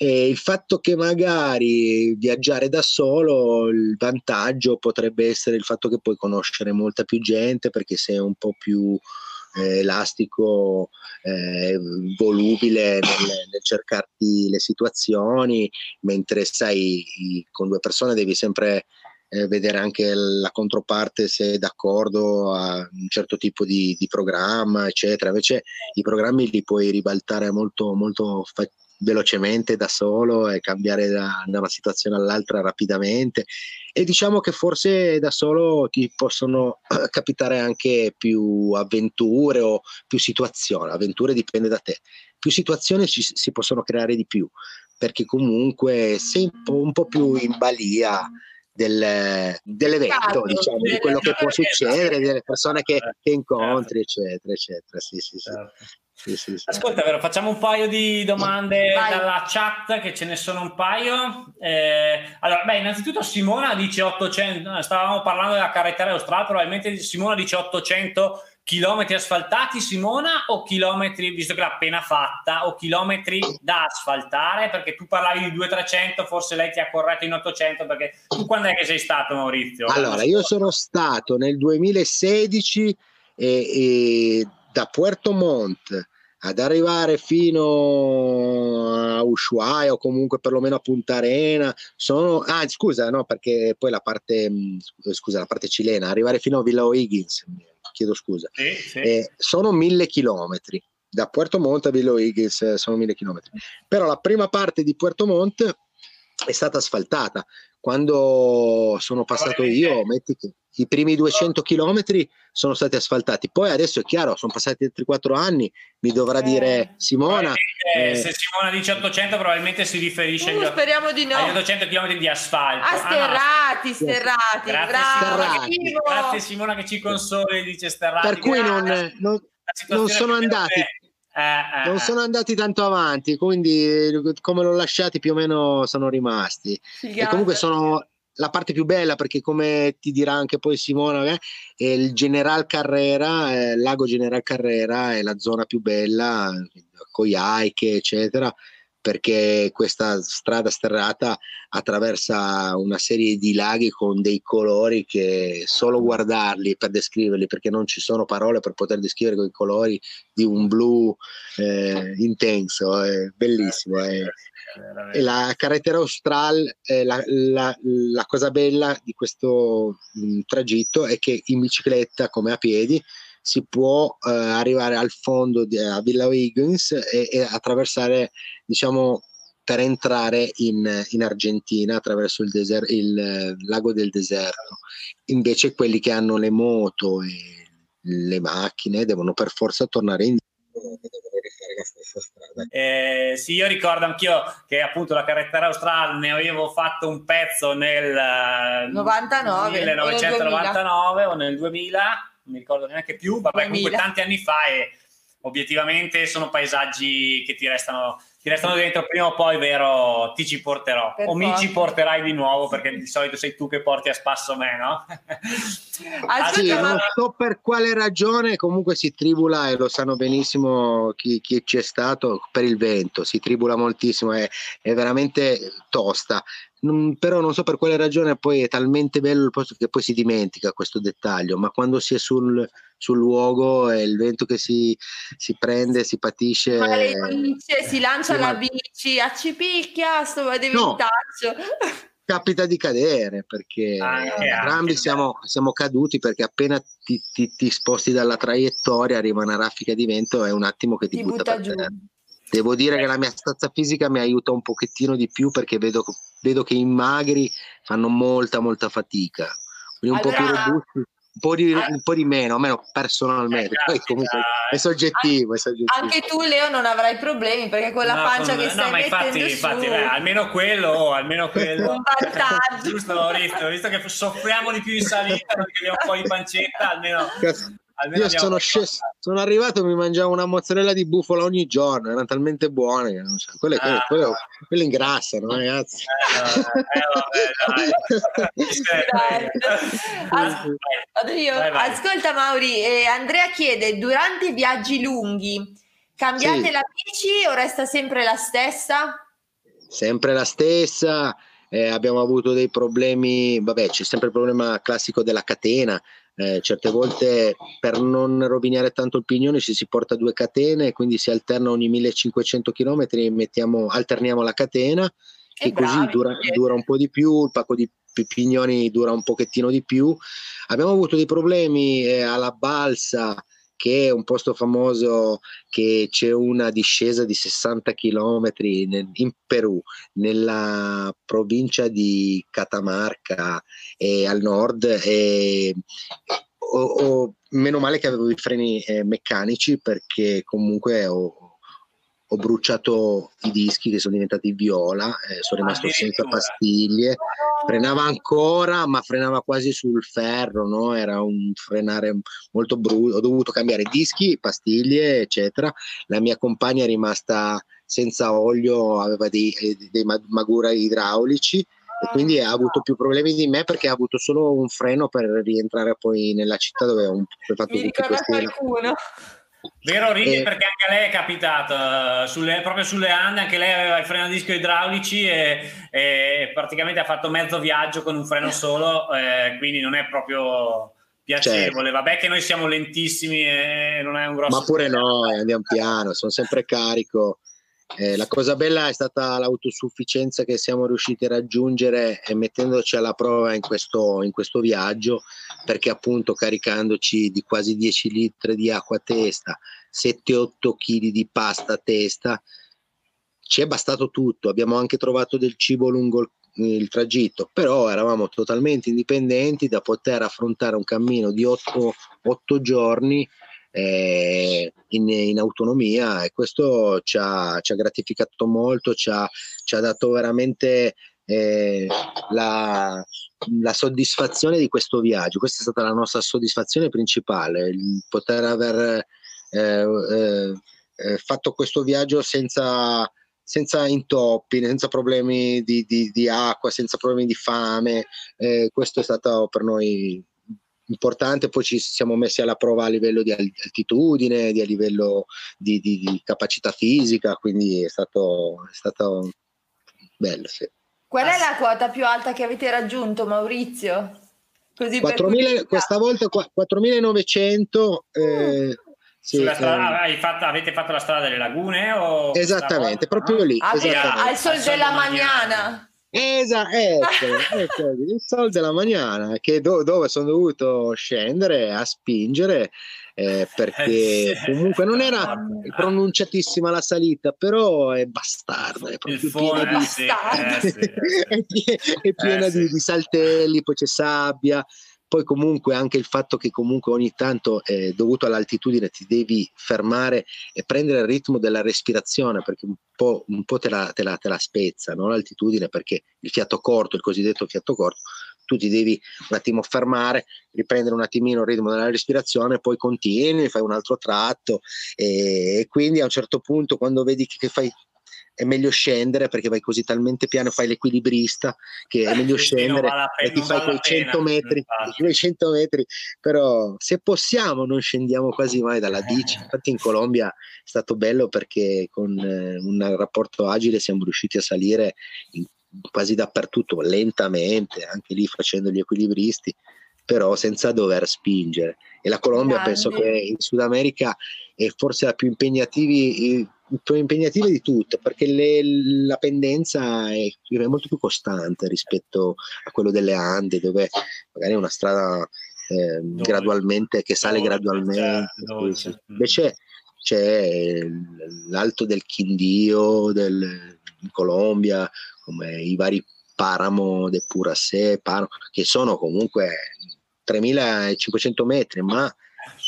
E il fatto che magari viaggiare da solo, il vantaggio potrebbe essere il fatto che puoi conoscere molta più gente perché sei un po' più eh, elastico, eh, volubile nel, nel, cercarti le situazioni, mentre sai, con due persone devi sempre eh, vedere anche la controparte se è d'accordo a un certo tipo di, di, programma, eccetera. Invece i programmi li puoi ribaltare molto, molto fa- velocemente da solo e cambiare da, da, una situazione all'altra rapidamente. E diciamo che forse da solo ti possono capitare anche più avventure o più situazioni. Avventure dipende da te. Più situazioni ci, si possono creare di più perché comunque sei un po', più in balia del, dell'evento, diciamo, di quello che può succedere, delle persone che, certo, che incontri, certo. eccetera, eccetera. Sì, sì, sì. Sì, sì, sì. Ascolta, vero, facciamo un paio di domande Vai. dalla chat, che ce ne sono un paio. Eh, allora, beh, innanzitutto Simona dice 800, stavamo parlando della carretera australe, probabilmente Simona dice 800 chilometri asfaltati, Simona, o chilometri, visto che l'ha appena fatta, o chilometri da asfaltare? Perché tu parlavi di 200-300, forse lei ti ha corretto in 800, perché tu quando è che sei stato, Maurizio? Allora, io sono stato nel 2016 e, e da Puerto Montt ad arrivare fino a Ushuaia o comunque perlomeno a Punta Arena sono ah scusa no perché poi la parte scusa la parte cilena arrivare fino a Villa O'Higgins chiedo scusa. Sì, sì. Eh, sono mille chilometri. Da Puerto Montt a Villa Higgins eh, sono mille chilometri. Però la prima parte di Puerto Montt è stata asfaltata, quando sono passato io, metti che i primi 200 km sono stati asfaltati. Poi adesso è chiaro, sono passati altri 4 anni, mi dovrà eh, dire Simona. Eh, se Simona dice 800 probabilmente si riferisce uh, speriamo di no. agli 800 km di asfalto. Ah, sterrati, ah, sterrati. Grazie, Simona, grazie Simona che ci console dice sterrati. Per cui non, non, non sono andati. Eh, eh, non eh. sono andati tanto avanti, quindi come l'ho lasciati più o meno sono rimasti. Figata. E comunque sono la parte più bella perché come ti dirà anche poi Simona eh, il General Carrera eh, lago General Carrera è la zona più bella gli Aike eccetera perché questa strada sterrata attraversa una serie di laghi con dei colori che solo guardarli per descriverli, perché non ci sono parole per poter descrivere quei colori di un blu eh, intenso, è bellissimo. È, e la carretera austral, eh, la, la, la, cosa bella di questo mh, mm, tragitto è che in bicicletta come a piedi si può eh, arrivare al fondo di, a Villa Higgins e, e, attraversare, diciamo, per entrare in, in Argentina attraverso il, deser- il lago del deserto. Invece quelli che hanno le moto e le macchine devono per forza tornare indietro. Eh, sì, io ricordo anch'io che appunto la carretera australe ne avevo fatto un pezzo nel 99, 1999 o nel 2000, non mi ricordo neanche più, vabbè 2000. comunque tanti anni fa e obiettivamente sono paesaggi che ti restano ti restano dentro prima o poi, vero, ti ci porterò. Per o mi ci porterai di nuovo perché di solito sei tu che porti a spasso me, no? ah, sì, non so per quale ragione, comunque si tribula e lo sanno benissimo chi, chi c'è stato per il vento, si tribula moltissimo, è, è veramente tosta. Non, però non so per quale ragione poi è talmente bello il posto che poi si dimentica questo dettaglio, ma quando si è sul, sul luogo è il vento che si, si prende, si patisce. Ma dice, si lancia la bici, a cipicchia, sto devi no. capita di cadere perché ah, entrambi siamo, siamo, caduti perché appena ti, ti, ti, sposti dalla traiettoria arriva una raffica di vento e un attimo che ti, ti butta, butta giù. Terra. Devo dire che la mia stazza fisica mi aiuta un pochettino di più perché vedo, vedo che i magri fanno molta molta fatica, quindi un allora, po' più robusti po' di, un po di meno, almeno personalmente, eh, poi comunque è soggettivo, è soggettivo, Anche tu, Leo, non avrai problemi perché con la no, pancia con, che stai no, ma infatti, infatti beh, almeno quello, almeno quello. un vantaggio. Giusto, visto, visto che soffriamo di più in salita perché abbiamo un po' di pancetta, almeno io sono sceso, sono arrivato e mi mangiavo una mozzarella di bufala ogni giorno, erano talmente buone che non so. Quelle, ah, quelle, quelle, quelle ingrassano, ragazzi. ascolta Mauri, eh, Andrea chiede, durante i viaggi lunghi cambiate sì. la bici o resta sempre la stessa? Sempre la stessa, eh, abbiamo avuto dei problemi, vabbè c'è sempre il problema classico della catena, eh, certe volte per non rovinare tanto il pignone ci si porta due catene, quindi si alterna ogni 1500 km, mettiamo, alterniamo la catena e, così dura, dura, un po' di più, il pacco di pignoni dura un pochettino di più. Abbiamo avuto dei problemi eh, alla balsa che è un posto famoso che c'è una discesa di 60 km in Perù, nella provincia di Catamarca e al nord. E, o, o, meno male che avevo i freni eh, meccanici perché comunque ho, ho bruciato i dischi che sono diventati viola, eh, sono rimasto senza pastiglie, frenava ancora ma frenava quasi sul ferro, no? era un frenare molto brutto, ho dovuto cambiare dischi, pastiglie eccetera, la mia compagna è rimasta senza olio, aveva dei, eh, dei magura idraulici e quindi ha avuto più problemi di me perché ha avuto solo un freno per rientrare poi nella città dove ho fatto Mi tutti questi qualcuno. Vero Righi eh, perché anche a lei è capitato, sulle, proprio sulle Ande, anche lei aveva i freno a disco idraulici e, e, praticamente ha fatto mezzo viaggio con un freno solo, eh, quindi non è proprio piacevole. Certo. Vabbè che noi siamo lentissimi e non è un grosso... Ma pure noi, andiamo piano, sono sempre carico. Eh, la cosa bella è stata l'autosufficienza che siamo riusciti a raggiungere e mettendoci alla prova in questo, in questo viaggio, perché appunto caricandoci di quasi 10 litri di acqua a testa, 7-8 kg di pasta a testa, ci è bastato tutto. Abbiamo anche trovato del cibo lungo, il tragitto, però eravamo totalmente indipendenti da poter affrontare un cammino di otto, otto giorni eh, in, in, autonomia e questo ci ha, ci ha gratificato molto, ci ha, ci ha dato veramente eh, la, la, soddisfazione di questo viaggio. Questa è stata la nostra soddisfazione principale, il poter aver eh, eh, eh fatto questo viaggio senza, senza intoppi, senza problemi di, di, di, acqua, senza problemi di fame. Eh, questo è stato per noi importante, poi ci siamo messi alla prova a livello di altitudine, di, a livello di, di, di capacità fisica, quindi è stato, è stato bello. Sì. Qual è la quota più alta che avete raggiunto, Maurizio? Così 4.000, questa volta 4.900. Eh, sì, strada, eh, fatto, avete fatto la strada delle lagune? O esattamente, proprio lì. Ah, esattamente. Al sol della mañana. Esatto, ecco, il sol della Magnana che do, dove sono dovuto scendere a spingere eh, perché eh, comunque non era pronunciatissima la salita, però è bastarda, è proprio piena, di, eh, sì. è piena, eh, di, di, saltelli, poi c'è sabbia, poi comunque anche il fatto che comunque ogni tanto eh, dovuto all'altitudine ti devi fermare e prendere il ritmo della respirazione perché po', un po te, la, te, la, te, la, spezza no? l'altitudine perché il fiato corto, il cosiddetto fiato corto, tu ti devi un attimo fermare, riprendere un attimino il ritmo della respirazione, poi continui, fai un altro tratto e, e quindi a un certo punto quando vedi che fai è meglio scendere perché vai così talmente piano, fai l'equilibrista che è meglio scendere e ti fai quei 100 metri, quei 100 metri, però se possiamo non scendiamo quasi mai dalla bici, infatti in Colombia è stato bello perché con eh, un rapporto agile siamo riusciti a salire in, quasi dappertutto, lentamente, anche lì facendo gli equilibristi, però senza dover spingere. E la Colombia Grande. penso che in Sud America è forse la più impegnativa più impegnative di tutte perché le, la pendenza è, è, molto più costante rispetto a quello delle Ande dove magari è una strada eh, gradualmente che sale dolce, gradualmente dolce. Mm. invece c'è l'alto del Quindio del, in Colombia come i vari Paramo de Purasé Paramo, che sono comunque 3500 metri ma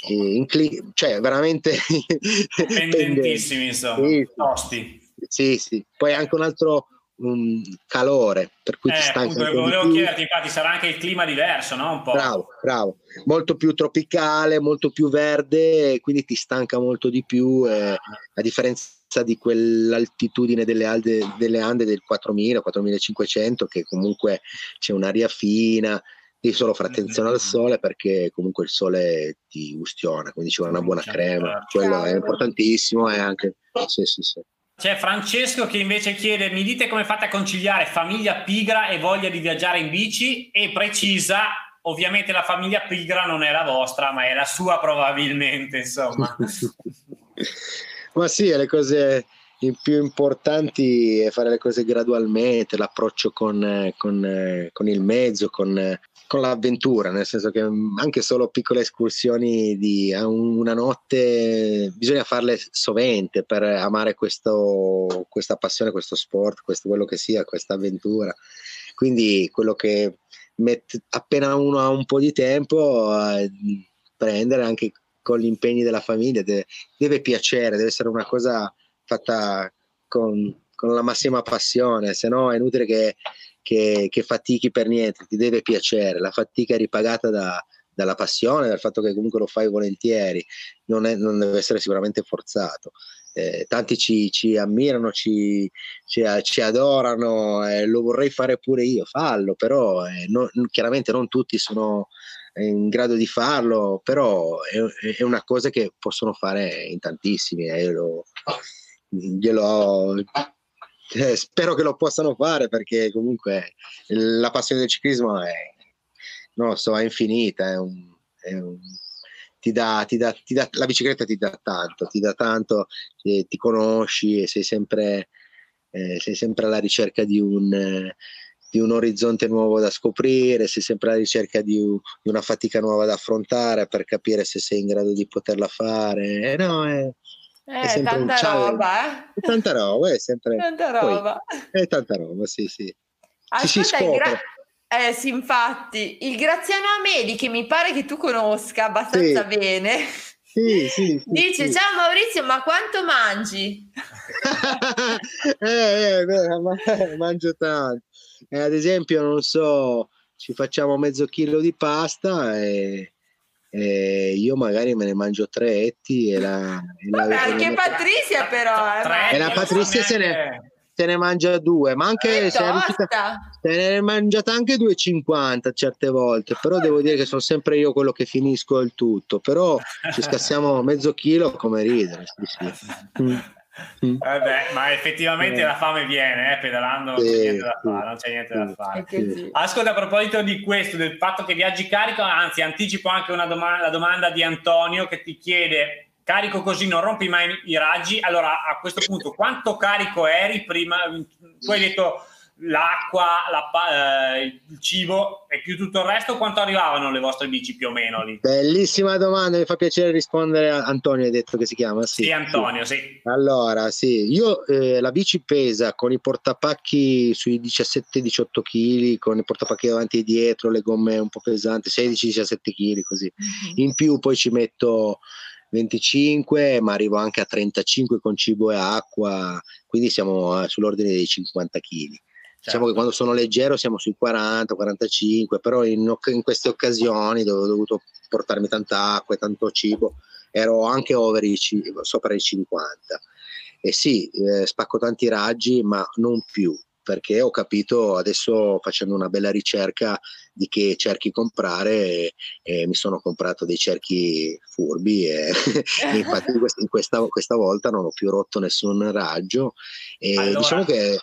incli- cioè veramente pendentissimi insomma sì, tosti. Sì sì. Poi anche un altro um, calore per cui eh, ti stanca appunto, volevo chiederti infatti sarà anche il clima diverso no? un po' bravo bravo. Molto più tropicale molto più verde quindi ti stanca molto di più eh, a differenza di quell'altitudine delle, alde, delle Ande del 4000 4500 che comunque c'è un'aria fina devi solo fare attenzione al sole perché comunque il sole ti ustiona, quindi ci vuole una buona crema, quello è importantissimo e anche... Sì, sì, sì. C'è Francesco che invece chiede: mi dite come fate a conciliare famiglia pigra e voglia di viaggiare in bici? E precisa, ovviamente la famiglia pigra non è la vostra, ma è la sua probabilmente, insomma. ma sì, le cose più importanti è fare le cose gradualmente, l'approccio con, con, con il mezzo, con, con l'avventura, nel senso che mm, anche solo piccole escursioni di una notte bisogna farle sovente per amare questo, questa passione, questo sport, questo quello che sia, questa avventura. Quindi quello che mette, appena uno ha un po' di tempo, eh, prendere anche con gli impegni della famiglia, deve, deve piacere, deve essere una cosa fatta con, con la massima passione, se no è inutile che che, che, fatichi per niente, ti deve piacere, la fatica è ripagata da, dalla passione, dal fatto che comunque lo fai volentieri, non, è, non deve essere sicuramente forzato. Eh, tanti ci, ci ammirano, ci, ci, ci adorano, eh, lo vorrei fare pure io, fallo, però eh, non, chiaramente non tutti sono in grado di farlo, però è, è una cosa che possono fare in tantissimi. Eh, glielo, eh, spero che lo possano fare perché comunque la passione del ciclismo è, non so, è infinita, è un, è un, ti dà, ti dà, ti dà, la bicicletta ti dà tanto, ti dà tanto, ti, ti conosci e sei sempre, eh, sei sempre alla ricerca di un, eh, di un orizzonte nuovo da scoprire, sei sempre alla ricerca di, di, una fatica nuova da affrontare per capire se sei in grado di poterla fare. Eh, no, è, eh, è tanta roba, eh? Tanta roba, è sempre... Tanta roba. Poi, è tanta roba, sì, sì. Ascolta, si, gra- eh sì, infatti, il Graziano Amedi, che mi pare che tu conosca abbastanza sì. bene, sì, sì, dice. Ciao Maurizio, ma quanto mangi? eh, eh, mangio tanto. Eh, ad esempio, non so, ci facciamo mezzo chilo di pasta e, e io magari me ne mangio tre etti e la, e la, Vabbè, anche la, Patrizia però eh, e la Patrizia se ne, se ne mangia due, ma anche se, riuscita, se ne è mangiata anche 2,50 certe volte, però devo dire che sono sempre io quello che finisco il tutto, però ci scassiamo mezzo chilo come ridere. Sì, sì. Eh ma effettivamente eh. la fame viene, eh, pedalando non c'è niente da fare, non c'è niente da fare. Ascolta, a proposito di questo, del fatto che viaggi carico, anzi anticipo anche una domanda, la domanda di Antonio che ti chiede carico così non rompi mai i raggi. Allora, a questo punto, quanto carico eri prima? Tu hai detto l'acqua, la, eh, il cibo e più tutto il resto, quanto arrivavano le vostre bici più o meno lì? Bellissima domanda, mi fa piacere rispondere a Antonio, hai detto che si chiama? Sì, sì Antonio, sì. sì. Allora, sì, io eh, la bici pesa con i portapacchi sui 17-18 kg, con i portapacchi davanti e dietro, le gomme un po' pesanti, 16-17 kg così. Mm-hmm. In più poi ci metto 25, ma arrivo anche a 35 con cibo e acqua, quindi siamo eh, sull'ordine dei 50 kg. Diciamo che certo. quando sono leggero siamo sui 40, 45, però in, in queste occasioni dove ho dovuto portarmi tanta acqua e tanto cibo, ero anche over i, sopra i 50. E sì, eh, spacco tanti raggi, ma non più, perché ho capito adesso facendo una bella ricerca di che cerchi comprare e, e mi sono comprato dei cerchi furbi e, e infatti in questa, questa, volta non ho più rotto nessun raggio e allora. diciamo che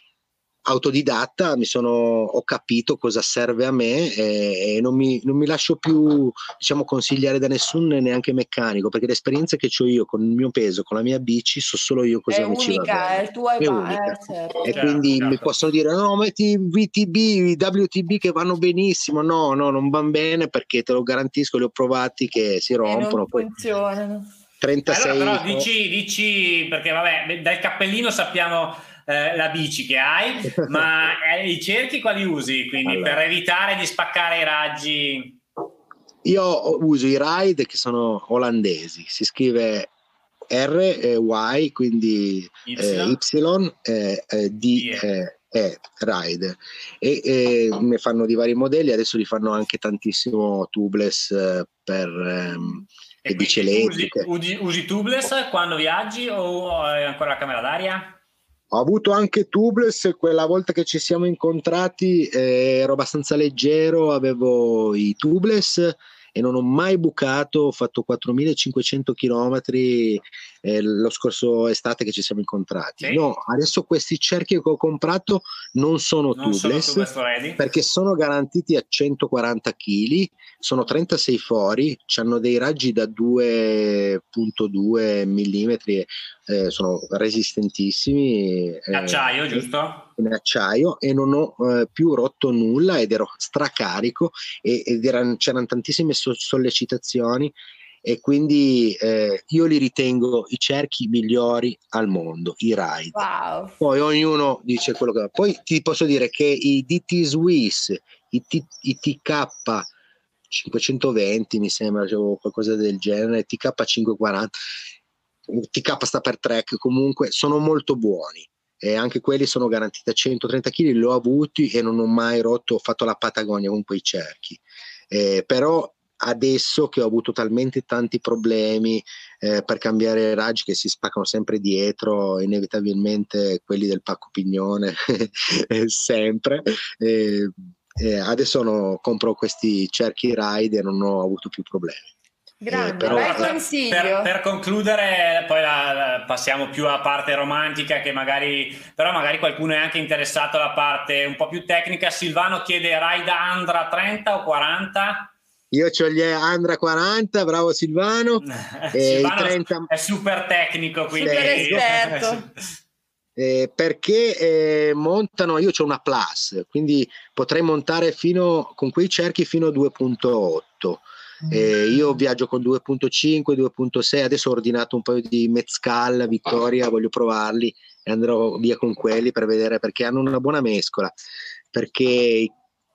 autodidatta mi sono, ho capito cosa serve a me e, e non, mi, non, mi, lascio più diciamo, consigliare da nessun neanche meccanico perché l'esperienza che ho io con il mio peso, con la mia bici, so solo io cosa è mi unica, ci va bene. È unica, è unica. Eh, certo. E certo, quindi certo. mi possono dire no metti VTB, WTB che vanno benissimo, no, no, non vanno bene perché te lo garantisco, li ho provati che si rompono. poi funzionano. 36 allora, però dici, dici perché vabbè dal cappellino sappiamo eh, la bici che hai, ma eh, i cerchi quali usi? Quindi allora. per evitare di spaccare i raggi? Io uso i ride che sono olandesi, si scrive R e Y, quindi Y, eh, y eh, eh, D. E ride e, e ne fanno di vari modelli, adesso li fanno anche tantissimo tubeless eh, per ehm, le bici elettriche. Usi, usi, tubeless quando viaggi o hai ancora la camera d'aria? Ho avuto anche tubeless, quella volta che ci siamo incontrati eh, ero abbastanza leggero, avevo i tubeless e non ho mai bucato, ho fatto 4500 km eh, lo scorso estate che ci siamo incontrati. Sì. No, adesso questi cerchi che ho comprato non sono non tubeless, sono perché sono garantiti a 140 kg, sono 36 fori, hanno dei raggi da 2.2 mm, eh, sono resistentissimi. In acciaio, eh, giusto? In acciaio e non ho eh, più rotto nulla ed ero stracarico e, ed erano, c'erano tantissime so- sollecitazioni e quindi eh, io li ritengo i cerchi migliori al mondo, i ride. Wow. Poi ognuno dice quello che va. Poi ti posso dire che i DT Swiss, i, T, i TK 520 mi sembra, qualcosa del genere, TK 540, TK sta per track, comunque sono molto buoni e anche quelli sono garantiti a 130 kg, li ho avuti e non ho mai rotto, ho fatto la Patagonia con quei cerchi. Eh, però adesso che ho avuto talmente tanti problemi eh, per cambiare raggi che si spaccano sempre dietro, inevitabilmente quelli del pacco pignone, sempre. Eh, eh, adesso no, compro questi cerchi ride e non ho avuto più problemi. Grande, eh, però, bel consiglio. Per, per concludere, poi la, la, passiamo più alla parte romantica, che magari, però magari qualcuno è anche interessato alla parte un po' più tecnica. Silvano chiede ride Andra 30 o 40? Io ho gli Andra 40, bravo Silvano. Silvano 30... è super tecnico, quindi... Super esperto. Eh, perché eh, montano, io ho una Plus, quindi potrei montare fino, con quei cerchi fino a 2.8. Eh, io viaggio con 2.5, 2.6, adesso ho ordinato un paio di Mezcal, Vittoria, voglio provarli e andrò via con quelli per vedere perché hanno una buona mescola perché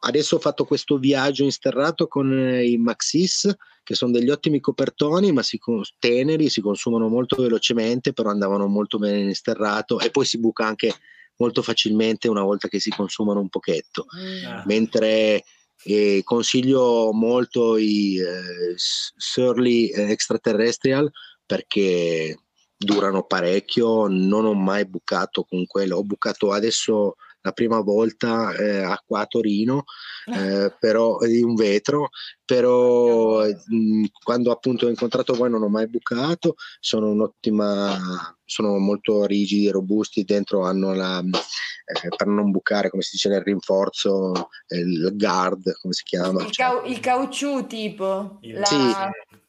adesso ho fatto questo viaggio in sterrato con i Maxis che sono degli ottimi copertoni ma si, teneri, si consumano molto velocemente però andavano molto bene in sterrato e poi si buca anche molto facilmente una volta che si consumano un pochetto mm. mentre eh, consiglio molto i eh, Surly Extraterrestrial perché durano parecchio non ho mai bucato con quello ho bucato adesso la prima volta eh, qua a Torino, eh, però di un vetro, però mh, mm, quando appunto ho incontrato voi non ho mai bucato, sono un'ottima, sono molto rigidi, robusti, dentro hanno la, eh, per non bucare, come si dice nel rinforzo, il guard, come si chiama? Il, cau- il caucciù tipo. La... Sì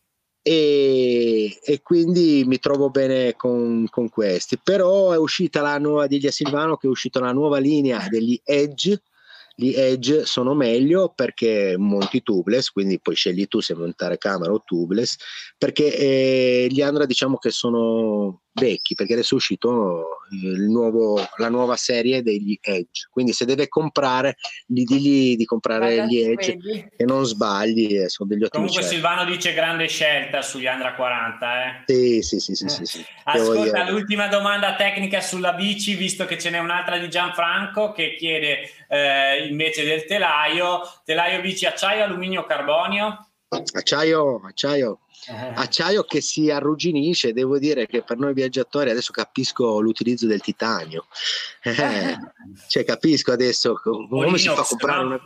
e, e, quindi mi trovo bene con, con, questi. Però è uscita la nuova di Silvano, che è uscita la nuova linea degli Edge. Gli Edge sono meglio perché monti tubeless, quindi poi scegli tu se montare camera o tubeless, perché eh, gli Andra diciamo che sono vecchi perché adesso è uscito nuovo, la nuova serie degli Edge quindi se deve comprare gli digli di comprare Guarda, gli Edge vedi. e non sbagli eh, sono degli ottimi comunque scelti. Silvano dice grande scelta sugli Andra 40 eh. sì sì sì, sì, sì, sì. ascolta l'ultima domanda tecnica sulla bici visto che ce n'è un'altra di Gianfranco che chiede eh, invece del telaio. Telaio bici acciaio alluminio carbonio? Acciaio acciaio. Eh. acciaio che si arrugginisce, devo dire che per noi viaggiatori adesso capisco l'utilizzo del titanio, eh, cioè capisco adesso come si fa a comprare una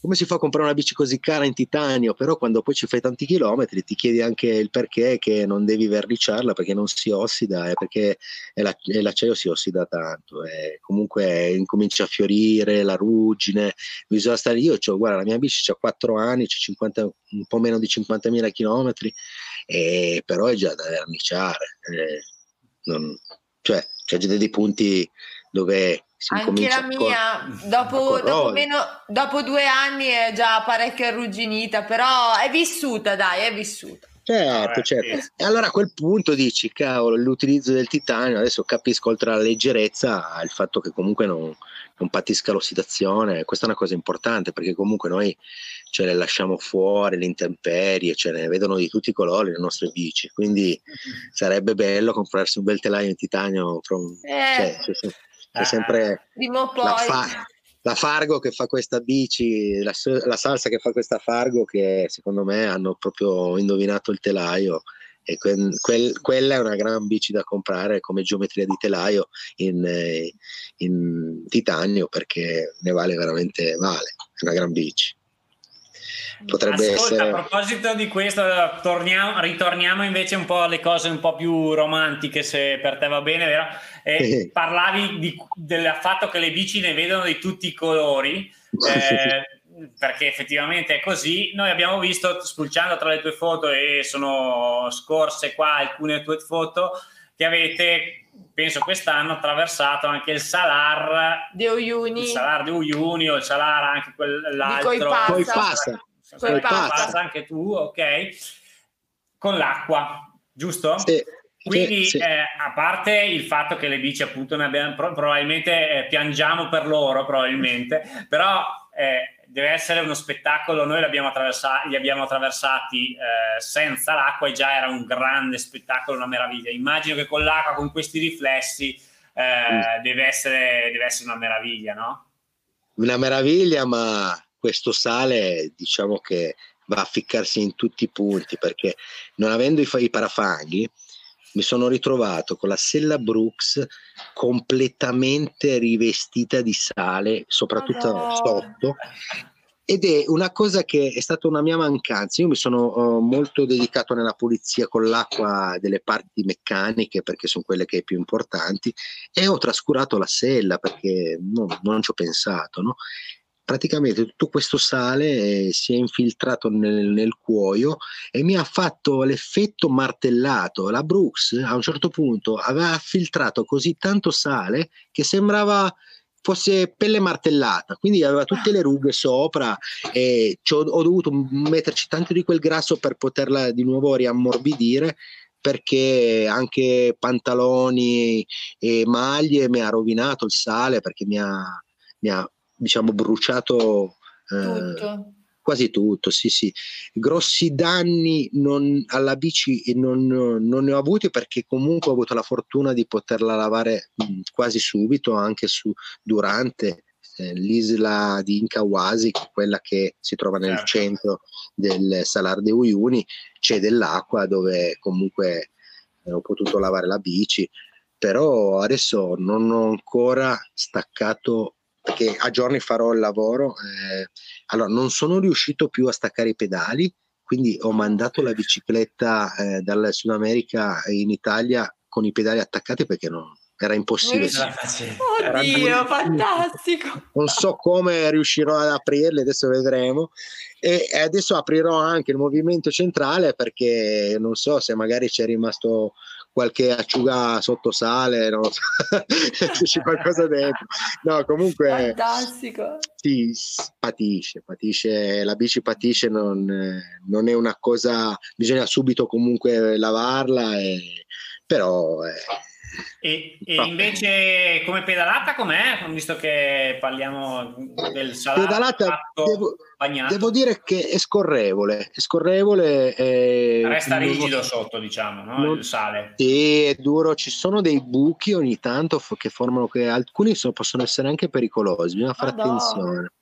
come si fa a comprare una bici così cara in titanio, però quando poi ci fai tanti chilometri ti chiedi anche il perché che non devi verniciarla perché non si ossida e perché l'acciaio si ossida tanto e comunque incomincia a fiorire la ruggine, bisogna stare io, cioè, guarda la mia bici ha 4 anni, c'è 50, un po' meno di 50.000 chilometri, però è già da verniciare, eh, non, cioè c'è già dei punti dove anche la mia, dopo, dopo, meno, dopo, due anni è già parecchio arrugginita, però è vissuta, dai, è vissuta. Certo, certo. E allora a quel punto dici, cavolo, l'utilizzo del titanio, adesso capisco oltre alla leggerezza il fatto che comunque non, non patisca l'ossidazione, questa è una cosa importante perché comunque noi ce le lasciamo fuori, le intemperie, ce ne vedono di tutti i colori le nostre bici, quindi sarebbe bello comprarsi un bel telaio in titanio. From, eh. cioè, cioè, c'è sempre la, fa- la, Fargo che fa questa bici, la, la, salsa che fa questa Fargo che secondo me hanno proprio indovinato il telaio e que- quel- quella è una gran bici da comprare come geometria di telaio in, in titanio perché ne vale veramente vale, è una gran bici potrebbe Ascolta, essere... A proposito di questo, torniamo, ritorniamo invece un po' alle cose un po' più romantiche, se per te va bene, vero? Eh, parlavi di, del fatto che le bici ne vedono di tutti i colori. Eh, perché effettivamente è così. Noi abbiamo visto, spulciando tra le tue foto, e sono scorse qua alcune tue foto, che avete, penso quest'anno, attraversato anche il Salar di Uyuni, il Salar di Uyuni o il Salar anche quell'altro. Di Coipassa. Poi passa anche tu, ok? Con l'acqua, giusto? Sì. Quindi, sì. Eh, a parte il fatto che le bici, appunto, ne abbiamo, probabilmente eh, piangiamo per loro, probabilmente, però eh, deve essere uno spettacolo. Noi li abbiamo attraversati eh, senza l'acqua e già era un grande spettacolo, una meraviglia. Immagino che con l'acqua, con questi riflessi, eh, mm. deve, essere, deve essere una meraviglia, no? Una meraviglia, ma questo sale diciamo che va a ficcarsi in tutti i punti perché non avendo i, i parafanghi mi sono ritrovato con la sella Brooks completamente rivestita di sale, soprattutto oh sotto. Ed è una cosa che è stata una mia mancanza. Io mi sono uh, molto dedicato nella pulizia con l'acqua delle parti meccaniche perché sono quelle che è più importanti e ho trascurato la sella perché non, non ci ho pensato. No? Praticamente tutto questo sale eh, si è infiltrato nel, nel, cuoio e mi ha fatto l'effetto martellato. La Brooks a un certo punto aveva filtrato così tanto sale che sembrava fosse pelle martellata, quindi aveva tutte le rughe sopra e ho dovuto metterci tanto di quel grasso per poterla di nuovo riammorbidire perché anche pantaloni e maglie mi ha rovinato il sale perché mi ha, mi ha diciamo, bruciato eh, tutto. quasi tutto, sì, sì. Grossi danni non, alla bici non, non, ne ho avuti perché comunque ho avuto la fortuna di poterla lavare mh, quasi subito, anche su, durante eh, l'isola di Incawasi, quella che si trova nel certo. centro del Salar de Uyuni, c'è dell'acqua dove comunque eh, ho potuto lavare la bici, però adesso non ho ancora staccato perché a giorni farò il lavoro. Eh, allora, non sono riuscito più a staccare i pedali, quindi ho mandato la bicicletta eh, dal Sud America in Italia con i pedali attaccati perché non, era impossibile. Oddio, era fantastico! Non so come riuscirò ad aprirli, adesso vedremo. E adesso aprirò anche il movimento centrale perché non so se magari c'è rimasto qualche acciuga sotto sale, no? c'è qualcosa dentro. No, comunque... Fantastico! Sì, patisce, patisce, la bici patisce, non, non è una cosa... bisogna subito comunque lavarla, e, però... Eh, e, e invece come pedalata com'è? Visto che parliamo del salato pedalata, devo, devo, dire che è scorrevole, è scorrevole e resta rigido non, sotto, diciamo, no? non, il sale. Sì, è duro, ci sono dei buchi ogni tanto che formano che alcuni sono, possono essere anche pericolosi, bisogna fare Madonna. attenzione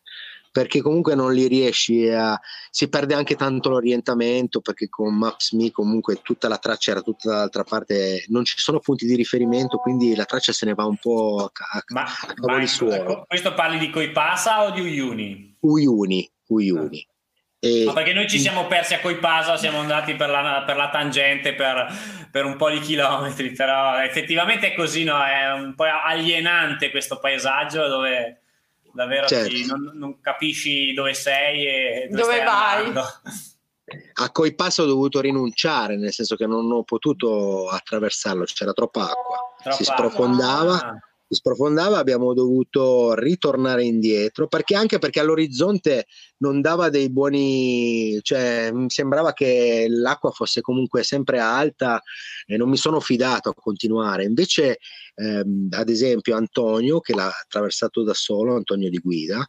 perché comunque non li riesci a si perde anche tanto l'orientamento perché con Maps.me comunque tutta la traccia era tutta dall'altra parte non ci sono punti di riferimento quindi la traccia se ne va un po' a, ma, a cavoli suoi questo parli di Coipasa o di Uyuni? Uyuni Uyuni ah. E... No, perché noi ci siamo persi a Coipasa, siamo andati per la, per la tangente per, per, un po' di chilometri, però effettivamente è così, no? è un po' alienante questo paesaggio dove davvero certo. ti, non, non, capisci dove sei e dove, dove vai. Andando. A Coipasso ho dovuto rinunciare, nel senso che non ho potuto attraversarlo, c'era troppa acqua, troppa si sprofondava. Acqua. Ah sprofondava abbiamo dovuto ritornare indietro perché anche perché all'orizzonte non dava dei buoni cioè mi sembrava che l'acqua fosse comunque sempre alta e non mi sono fidato a continuare invece ehm, ad esempio Antonio che l'ha attraversato da solo Antonio di guida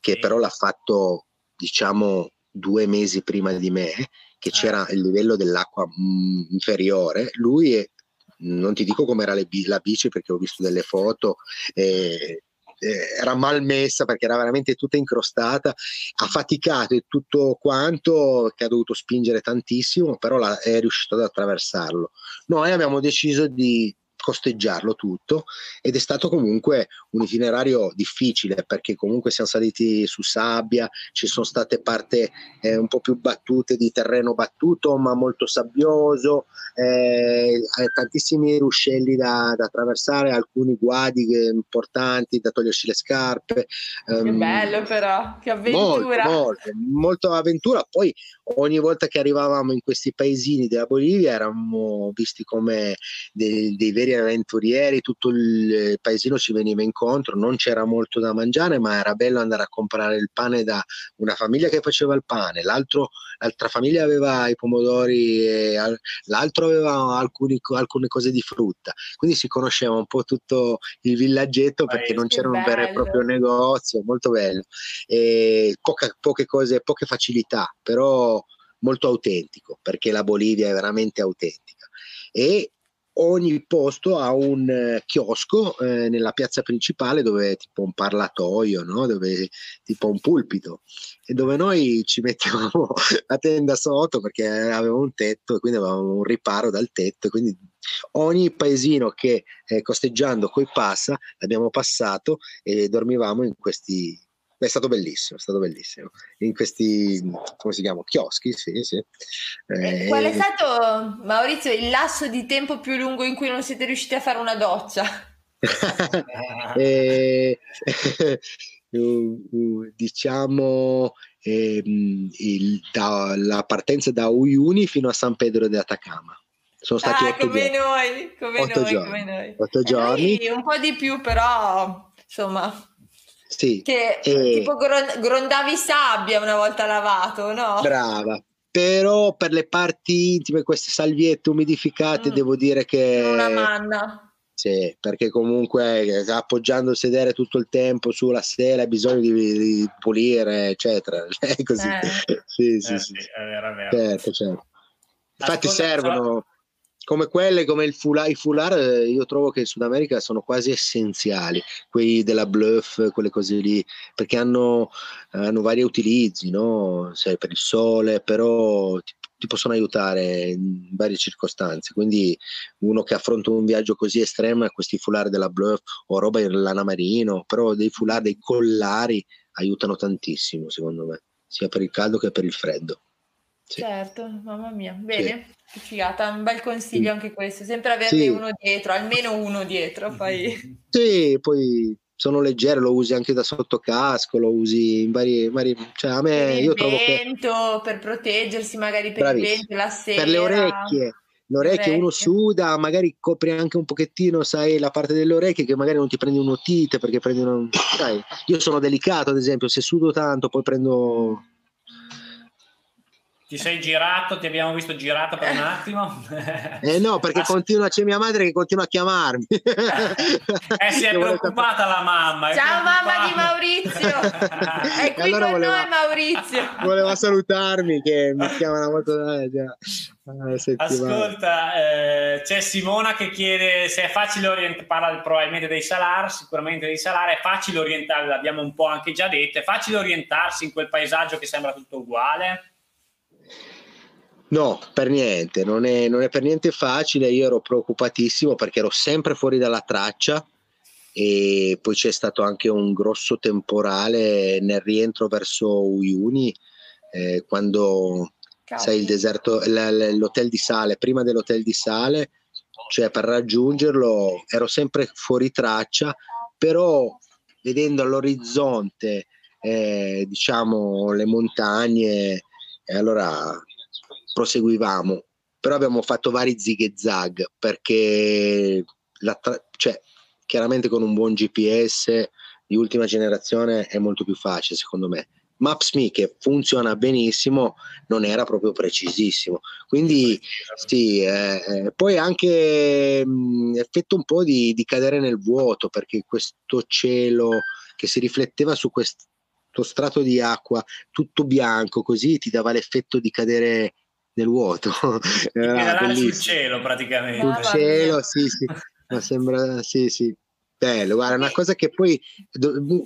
che sì. però l'ha fatto diciamo due mesi prima di me che eh. c'era il livello dell'acqua mh, mm, inferiore lui è, non ti dico com'era la bici perché ho visto delle foto. Eh, era mal messa perché era veramente tutta incrostata, ha faticato e tutto quanto che ha dovuto spingere tantissimo, però la, è riuscito ad attraversarlo. Noi abbiamo deciso di costeggiarlo tutto ed è stato comunque un itinerario difficile perché comunque siamo saliti su sabbia, ci sono state parti eh, un po' più battute di terreno battuto ma molto sabbioso, eh, eh tantissimi ruscelli da, da, attraversare, alcuni guadi importanti da togliersi le scarpe. Che um, bello però, che avventura! Molto, molto, molto avventura, poi ogni volta che arrivavamo in questi paesini della Bolivia eravamo visti come dei, dei veri avventurieri, tutto il paesino ci veniva incontro, non c'era molto da mangiare, ma era bello andare a comprare il pane da una famiglia che faceva il pane, l'altra famiglia aveva i pomodori, l'altro aveva alcuni, alcune cose di frutta, quindi si conosceva un po' tutto il villaggetto perché non c'era un vero e proprio negozio, molto bello, e poca, poche cose, poche facilità, però molto autentico perché la Bolivia è veramente autentica. E ogni posto ha un eh, chiosco eh, nella piazza principale dove è tipo un parlatoio, no? dove tipo un pulpito e dove noi ci mettevamo la tenda sotto perché aveva un tetto e quindi avevamo un riparo dal tetto quindi ogni paesino che eh, costeggiando coi passa l'abbiamo passato e dormivamo in questi è stato bellissimo, è stato bellissimo. In questi, come si chiama, chioschi, sì, sì. Eh, Qual è stato, Maurizio, il lasso di tempo più lungo in cui non siete riusciti a fare una doccia? eh, diciamo ehm, il, da, la partenza da Uyuni fino a San Pedro de Atacama. Sono stati ah, come giorni. noi, come otto noi, giorni. come noi. Otto giorni. un po' di più, però insomma sì. Che e... tipo grondavi sabbia una volta lavato, no? Brava. Però per le parti intime, queste salviette umidificate, mm. devo dire che... Una manna. Sì, perché comunque eh, appoggiando il sedere tutto il tempo sulla stela hai bisogno di, di pulire, eccetera. È così. Eh. sì, sì, eh, sì. È vero, è vero. Certo, certo. Infatti Ascolta, servono come quelle, come il foulard, i foulard, eh, io trovo che in Sud America sono quasi essenziali, quelli della bluff, quelle cose lì, perché hanno, hanno vari utilizzi, no? Sai, per il sole, però ti, ti, possono aiutare in varie circostanze. Quindi uno che affronta un viaggio così estremo, questi foulard della bluff o roba in lana marino, però dei foulard, dei collari aiutano tantissimo, secondo me, sia per il caldo che per il freddo. Sì. Certo, mamma mia. Bene, sì. figata, un bel consiglio sì. anche questo, sempre averne sì. uno dietro, almeno uno dietro. Poi... Sì, poi sono leggero, lo usi anche da sotto casco, lo usi in vari... vari cioè a me, per io trovo vento, che... per proteggersi magari per Bravissimo. il vento, la sera. Per le orecchie. Le orecchie, uno suda, magari copri anche un pochettino, sai, la parte delle orecchie che magari non ti prendi un'otite perché prendi una... Sai, io sono delicato, ad esempio, se sudo tanto poi prendo ti sei girato? Ti abbiamo visto girato per un attimo? Eh no, perché continua, c'è mia madre che continua a chiamarmi. Eh, si è preoccupata la mamma. Ciao mamma di Maurizio. È qui allora con voleva, noi Maurizio. Voleva salutarmi che mi chiamano molto... Eh, Ascolta, eh, c'è Simona che chiede se è facile orientare, parla probabilmente dei salari, sicuramente dei salari, è facile orientare, l'abbiamo un po' anche già detto, è facile orientarsi in quel paesaggio che sembra tutto uguale? No, per niente, non è, non è, per niente facile. Io ero preoccupatissimo perché ero sempre fuori dalla traccia e poi c'è stato anche un grosso temporale nel rientro verso Uyuni eh, quando sai il deserto, l'hotel di Sale, prima dell'hotel di Sale, cioè per raggiungerlo ero sempre fuori traccia, però vedendo all'orizzonte eh, diciamo le montagne e allora proseguivamo, però abbiamo fatto vari zig e zag perché tra- cioè, chiaramente con un buon GPS di ultima generazione è molto più facile secondo me. Maps.me che funziona benissimo non era proprio precisissimo quindi sì eh, eh, poi anche mh, effetto un po' di, di, cadere nel vuoto perché questo cielo che si rifletteva su questo strato di acqua tutto bianco così ti dava l'effetto di cadere nel vuoto. Era sul cielo praticamente. Sul cielo, sì, sì. Ma sembra, sì, sì. Bello, guarda, una cosa che poi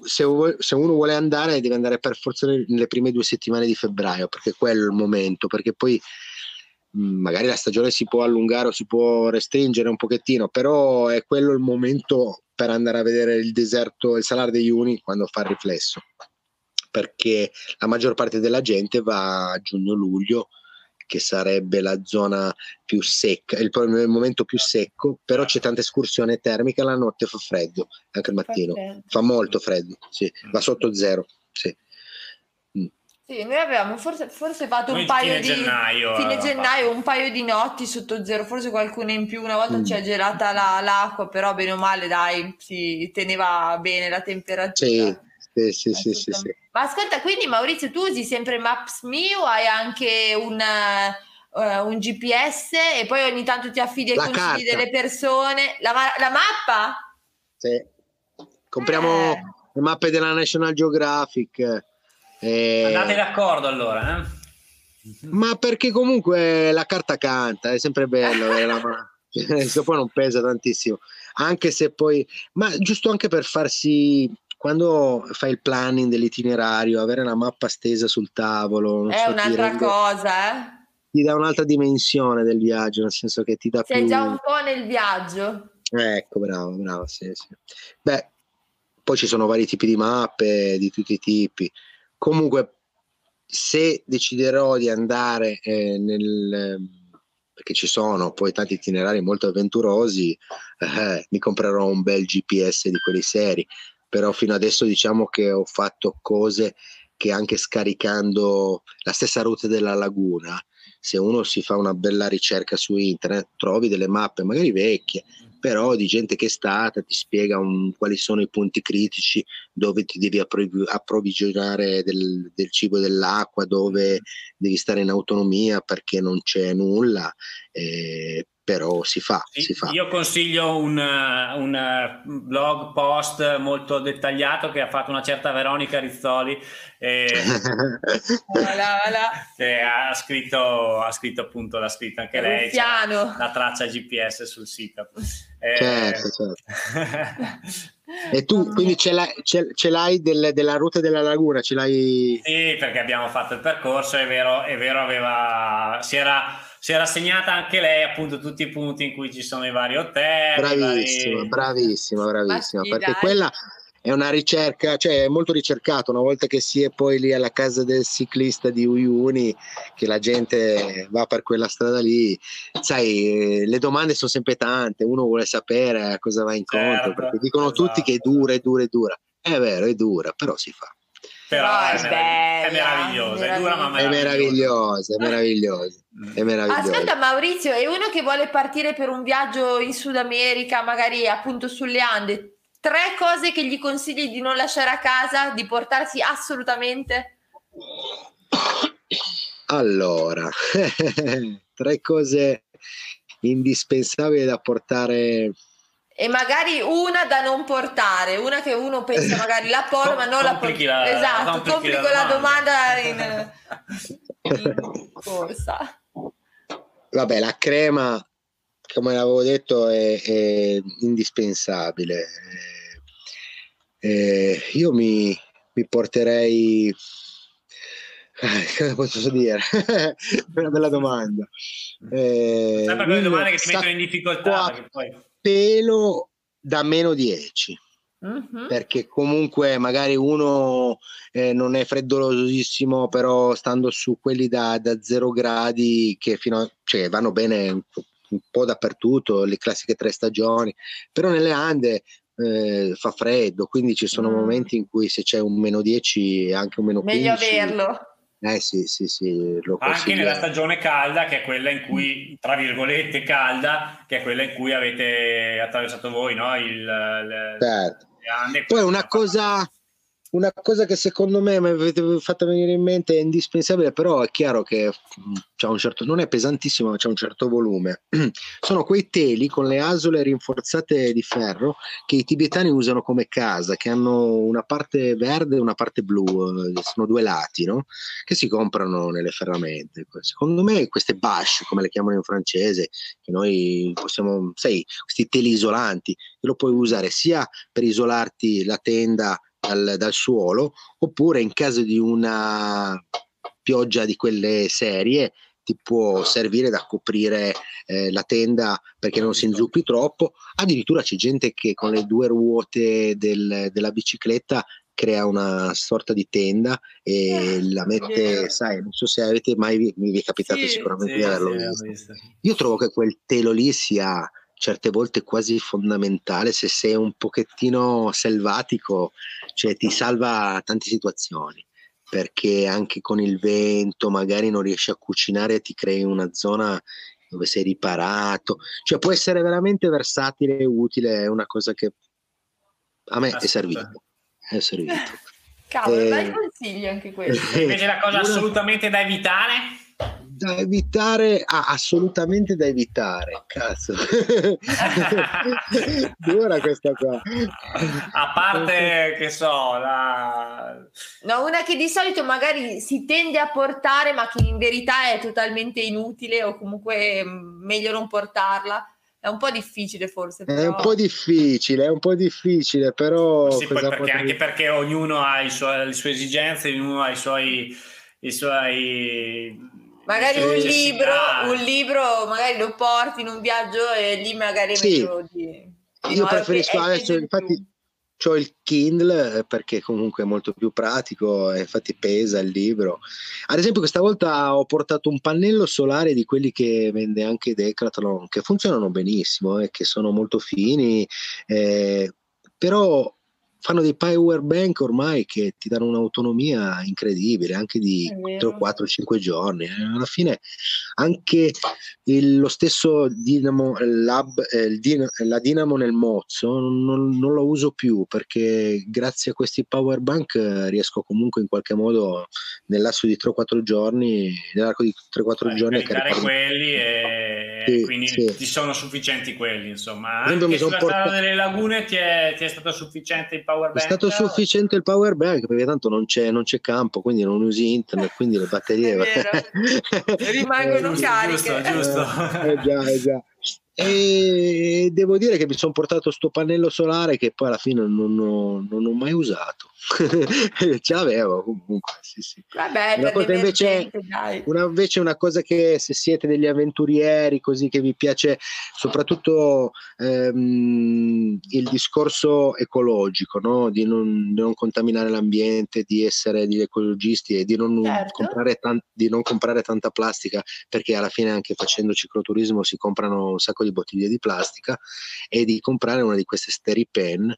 se, se, uno vuole andare deve andare per forza nelle prime due settimane di febbraio, perché quello è il momento, perché poi magari la stagione si può allungare o si può restringere un pochettino, però è quello il momento per andare a vedere il deserto, il Salar degli Uni quando fa il riflesso, perché la maggior parte della gente va a giugno-luglio che sarebbe la zona più secca, il, il momento più secco, però c'è tanta escursione termica, la notte fa freddo, anche il mattino, fa, fa molto freddo, sì, va sotto zero. Sì. Mm. Sì, noi avevamo forse, forse fatto un paio di gennaio, fine gennaio, un paio di notti sotto zero, forse qualcuna in più. Una volta mm. ci è gelata la, l'acqua, però bene o male, dai, si teneva bene la temperatura. Sì, sì, sì, sì, sì, sì. Ma ascolta, quindi Maurizio, tu usi sempre Maps.me o hai anche un, uh, un GPS e poi ogni tanto ti affidi ai la consigli carta. delle persone? La, la mappa? Sì. Compriamo eh. le mappe della National Geographic. E... Andate d'accordo allora, eh? Ma perché comunque la carta canta, è sempre bello avere la poi non pesa tantissimo, anche se poi, ma giusto anche per farsi quando fai il planning dell'itinerario, avere una mappa stesa sul tavolo è so, un'altra rende, cosa, eh? Ti dà un'altra dimensione del viaggio, nel senso che ti dà Sei più... già un po' nel viaggio. Ecco, bravo, bravo, sì, sì. Beh, poi ci sono vari tipi di mappe, di tutti i tipi. Comunque, se deciderò di andare eh, nel perché ci sono poi tanti itinerari molto avventurosi, eh, mi comprerò un bel GPS di quelli seri però fino adesso diciamo che ho fatto cose che anche scaricando la stessa rotta della laguna, se uno si fa una bella ricerca su internet, trovi delle mappe magari vecchie, però di gente che è stata, ti spiega un, quali sono i punti critici dove ti devi approvvigionare del, del cibo e dell'acqua, dove devi stare in autonomia perché non c'è nulla. Eh, però si fa, sì, si fa. Io consiglio un, un, blog post molto dettagliato che ha fatto una certa Veronica Rizzoli eh, voilà, voilà. che ha scritto, ha scritto appunto l'ha scritto anche lei la traccia GPS sul sito eh, certo, certo. E tu quindi ce l'hai, ce, ce l'hai del, della ruota della laguna? Ce l'hai? Sì, perché abbiamo fatto il percorso, è vero, è vero aveva, si era si era segnata anche lei appunto tutti i punti in cui ci sono i vari hotel. Bravissima, vari... bravissima, bravissima, perché dai. quella è una ricerca, cioè è molto ricercata una volta che si è poi lì alla casa del ciclista di Uyuni, che la gente va per quella strada lì, sai, le domande sono sempre tante, uno vuole sapere a cosa va incontro, certo, perché dicono esatto. tutti che è dura, è dura, è dura. È vero, è dura, però si fa però è, è, bella, è meravigliosa, è dura ma meravigliosa. È meravigliosa, è meravigliosa, è meravigliosa. Aspetta Maurizio, è uno che vuole partire per un viaggio in Sud America, magari appunto sulle Ande, tre cose che gli consigli di non lasciare a casa, di portarsi assolutamente? Allora, tre cose indispensabili da portare e magari una da non portare, una che uno pensa magari la porta ma non la porta. Esatto, complico la domanda, in, in corsa. Vabbè, la crema, come l'avevo detto, è, è indispensabile. Eh, io mi, mi porterei... Cosa posso dire? una bella domanda. Eh, Sempre quelle domande che ti mettono in difficoltà. Poi pelo da meno 10. Uh-huh. Perché comunque magari uno eh, non è freddolosissimo, però stando su quelli da, da 0 gradi che fino a, cioè, vanno bene un po', dappertutto, le classiche tre stagioni, però nelle Ande eh, fa freddo, quindi ci sono mm. momenti in cui se c'è un meno 10 anche un meno 15 meglio averlo eh sì, sì, sì. Anche nella stagione calda, che è quella in cui, tra virgolette, calda, che è quella in cui avete attraversato voi, no? Il, le, certo. le Poi una cosa, una cosa che secondo me mi avete fatto venire in mente è indispensabile, però è chiaro che mm, certo, non è pesantissimo, ma c'è un certo volume. Sono quei teli con le asole rinforzate di ferro che i tibetani usano come casa, che hanno una parte verde e una parte blu, eh, sono due lati, no? che si comprano nelle ferramente. Secondo me queste bash, come le chiamano in francese, che noi possiamo, sai, questi teli isolanti, lo puoi usare sia per isolarti la tenda dal, dal suolo, oppure in caso di una pioggia di quelle serie ti può servire da coprire eh, la tenda perché non si inzuppi troppo. Addirittura c'è gente che con le due ruote del, della bicicletta crea una sorta di tenda e la mette, sai, non so se avete mai, mi è capitato sì, sicuramente sì, di averlo sì, visto. Io trovo che quel telo lì sia certe volte quasi fondamentale se sei un pochettino selvatico, cioè ti salva tante situazioni perché anche con il vento magari non riesci a cucinare e ti crei una zona dove sei riparato, cioè può essere veramente versatile e utile, è una cosa che a me è servito. È servito. Cavolo, eh, dai consigli anche questo. Invece la cosa assolutamente da evitare? Da evitare, ah, assolutamente da evitare. Cazzo, dura questa qua. A parte che so, la... no, una che di solito magari si tende a portare, ma che in verità è totalmente inutile o comunque mm, meglio non portarla. È un po' difficile forse. Però... È un po' difficile, è un po' difficile, però... Sì, perché, potrei... Anche perché ognuno ha suo, le sue esigenze, ognuno ha i suoi, i suoi Magari un libro, un libro, magari lo porti in un viaggio e lì magari sì. di... Io preferisco adesso, infatti ho il Kindle eh, perché comunque è molto più pratico, infatti pesa il libro. Ad esempio questa volta ho portato un pannello solare di quelli che vende anche Decathlon, che funzionano benissimo e eh, che sono molto fini, eh, però fanno dei power bank ormai che ti danno un'autonomia incredibile, anche di 3, 4, 5 giorni. Alla fine anche il, lo stesso Dynamo Lab, eh, Din, la Dynamo nel mozzo non, non, lo uso più perché grazie a questi power bank riesco comunque in qualche modo nell'arco di 3-4 giorni, nell'arco di 3-4 giorni a caricare quelli e sì, quindi sì. ti sono sufficienti quelli insomma. Anche sulla portato... delle lagune ti è, ti è stato sufficiente il power? È stato sufficiente il power bank perché tanto non c'è, non c'è campo, quindi non usi internet, quindi le batterie rimangono cariche. Giusto, giusto. Eh, già, eh già. E devo dire che mi sono portato sto pannello solare che poi alla fine non ho, non ho mai usato. Ce l'avevo comunque. Sì, sì. Vabbè, una cosa invece, una, invece una cosa che se siete degli avventurieri, così che vi piace soprattutto ehm, il discorso ecologico, no? di, non, non, contaminare l'ambiente, di essere degli ecologisti e di non, certo. comprare tan- di non comprare tanta plastica, perché alla fine anche facendo cicloturismo si comprano un sacco di bottiglie di plastica e di comprare una di queste Steripen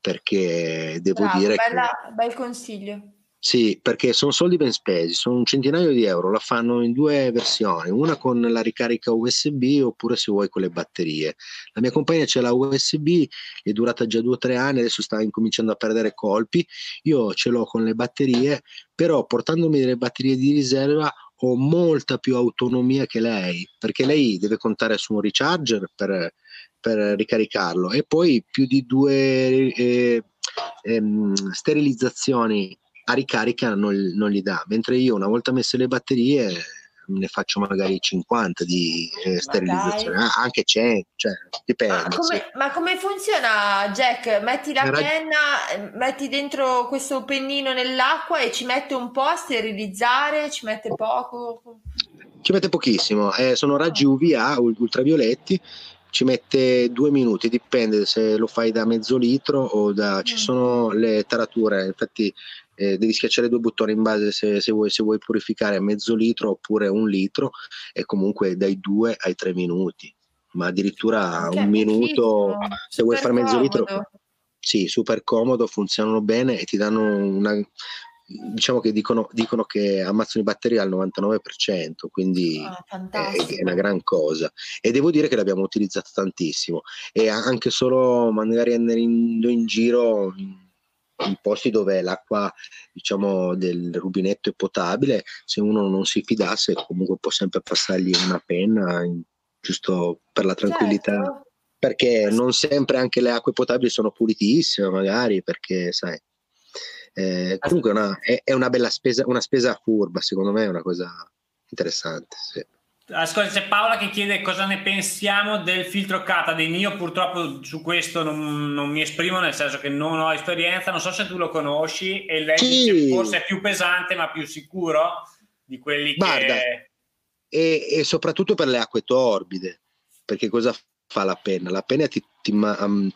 perché devo Bravo, dire bella, che... bel consiglio. Sì, perché sono soldi ben spesi, sono un centinaio di euro, la fanno in due versioni, una con la ricarica USB oppure se vuoi con le batterie. La mia compagna c'è la USB, è durata già due o tre anni, adesso sta incominciando a perdere colpi, io ce l'ho con le batterie, però portandomi delle batterie di riserva ho molta più autonomia che lei, perché lei deve contare su un recharger per, per ricaricarlo e poi più di due eh, ehm, sterilizzazioni a ricarica non, non, gli dà, mentre io una volta messe le batterie ne faccio magari 50 di eh, sterilizzazione, ah, anche 100, cioè, dipende. Ma come, sì. ma come, funziona Jack? Metti la Era... penna, metti dentro questo pennino nell'acqua e ci mette un po' a sterilizzare, ci mette poco? Ci mette pochissimo, eh, sono raggi UVA ultravioletti, ci mette due minuti, dipende se lo fai da mezzo litro o da... ci mm. sono le tarature, infatti eh, devi schiacciare due bottoni in base se, se, vuoi, se, vuoi, purificare mezzo litro oppure un litro e comunque dai due ai tre minuti. Ma addirittura okay, un minuto se vuoi fare mezzo litro sì super comodo funzionano bene e ti danno una diciamo che dicono, dicono che ammazzano i batteri al 99% quindi ah, è, è, una gran cosa. E devo dire che l'abbiamo utilizzato tantissimo. E anche solo magari andare in, in giro in, in posti dove l'acqua diciamo del rubinetto è potabile se uno non si fidasse comunque può sempre passargli una penna giusto per la tranquillità certo. perché non sempre anche le acque potabili sono pulitissime magari perché sai eh, comunque una, è, è, una bella spesa una spesa furba secondo me è una cosa interessante sì. Ascolta, c'è Paola che chiede cosa ne pensiamo del filtro Katadin. Io purtroppo su questo non, non, mi esprimo, nel senso che non ho esperienza. Non so se tu lo conosci e lei sì. dice forse è più pesante ma più sicuro di quelli Guarda, che... E, e, soprattutto per le acque torbide, perché cosa fa la penna? La penna ti, ti,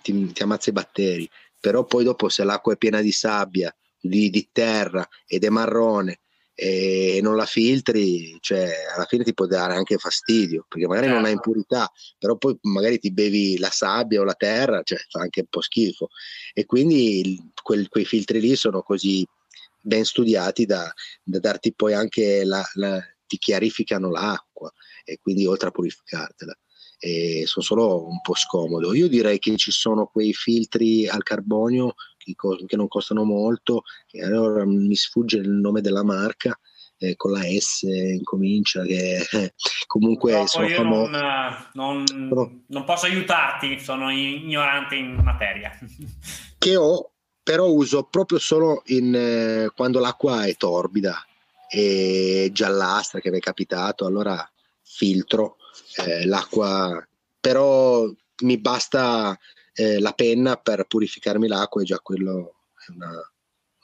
ti, ti ammazza i batteri, però poi dopo se l'acqua è piena di sabbia, di, di terra ed è marrone e non la filtri, cioè alla fine ti può dare anche fastidio, perché magari certo. non ha impurità, però poi magari ti bevi la sabbia o la terra, cioè fa anche un po' schifo. E quindi quel, quei filtri lì sono così ben studiati da, da darti poi anche la, la, ti chiarificano l'acqua e quindi oltre a purificartela. E sono solo un po' scomodo. Io direi che ci sono quei filtri al carbonio che non costano molto, e allora mi sfugge il nome della marca, eh, con la S incomincia, che eh, comunque no, sono famosi. Non, non, non, posso aiutarti, sono ignorante in materia. che ho, però uso proprio solo in, eh, quando l'acqua è torbida e giallastra che mi è capitato, allora filtro eh, l'acqua, però mi basta eh, la penna per purificarmi l'acqua e già quello è una,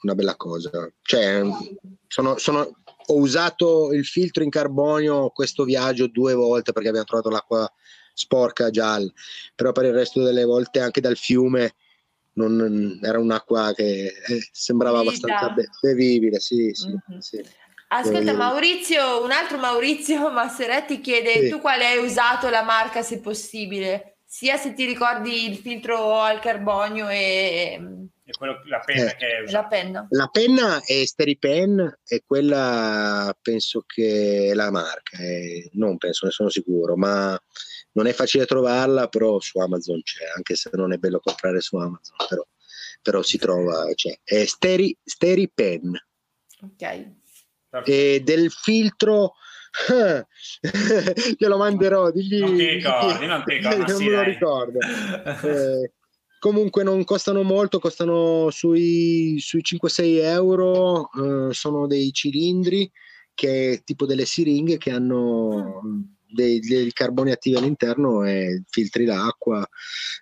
una bella cosa. Cioè, sono, sono, ho usato il filtro in carbonio questo viaggio due volte perché abbiamo trovato l'acqua sporca gialla, però per il resto delle volte anche dal fiume non, era un'acqua che eh, sembrava Vita. abbastanza bevibile. Sì, sì, mm-hmm. sì. Ascolta Maurizio, un altro Maurizio Masseretti chiede tu quale hai usato la marca se possibile? Sia se ti ricordi il filtro al carbonio e, quello, la penna eh, che è la penna. La penna è Steripen e quella penso che è la marca, è, non penso, ne sono sicuro, ma non è facile trovarla, però su Amazon c'è, anche se non è bello comprare su Amazon, però, però si trova, c'è. È Steri, Steripen. Ok. E del filtro glielo manderò digli, non ti ricordi non, ti ricordi, non me lo ricordo. Eh, comunque non costano molto costano sui, sui 5-6 euro eh, sono dei cilindri che tipo delle siringhe che hanno dei, dei carboni attivi all'interno e filtri l'acqua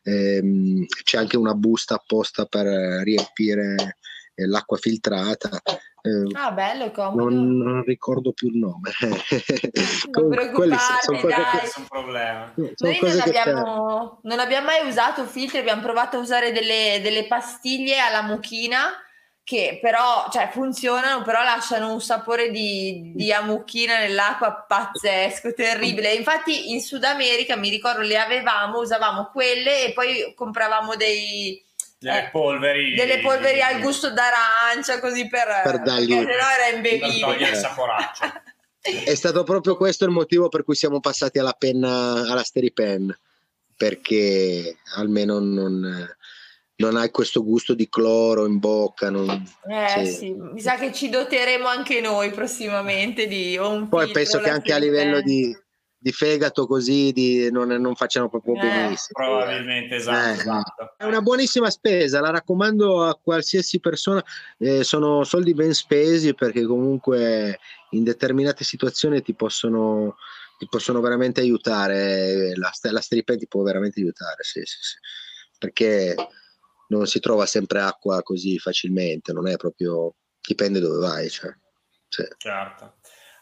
ehm, c'è anche una busta apposta per riempire eh, l'acqua filtrata eh, ah, bello, comodo. Non, non, ricordo più il nome. non preoccupate, sono dai. Che, sono problema. Sono Noi non abbiamo, non abbiamo, mai usato filtri, abbiamo provato a usare delle, delle pastiglie alla mucchina che però cioè, funzionano, però lasciano un sapore di, di amucchina nell'acqua pazzesco, terribile. Infatti in Sud America, mi ricordo, le avevamo, usavamo quelle e poi compravamo dei eh, polveri delle polveri al gusto d'arancia così per, per dargli sennò era imbevibile il saporaccio è stato proprio questo il motivo per cui siamo passati alla penna alla Steripen perché almeno non, non hai questo gusto di cloro in bocca non, eh, sì. sì. mi sa che ci doteremo anche noi prossimamente di un poi penso che anche a livello di di fegato così di, non, non, facciano proprio eh, benissimo. Probabilmente, esatto, eh, esatto, È una buonissima spesa, la raccomando a qualsiasi persona, eh, sono soldi ben spesi perché comunque in determinate situazioni ti possono, ti possono veramente aiutare, la, la stripen ti può veramente aiutare, sì, sì, sì. perché non si trova sempre acqua così facilmente, non è proprio, dipende dove vai. Cioè, sì. Certo.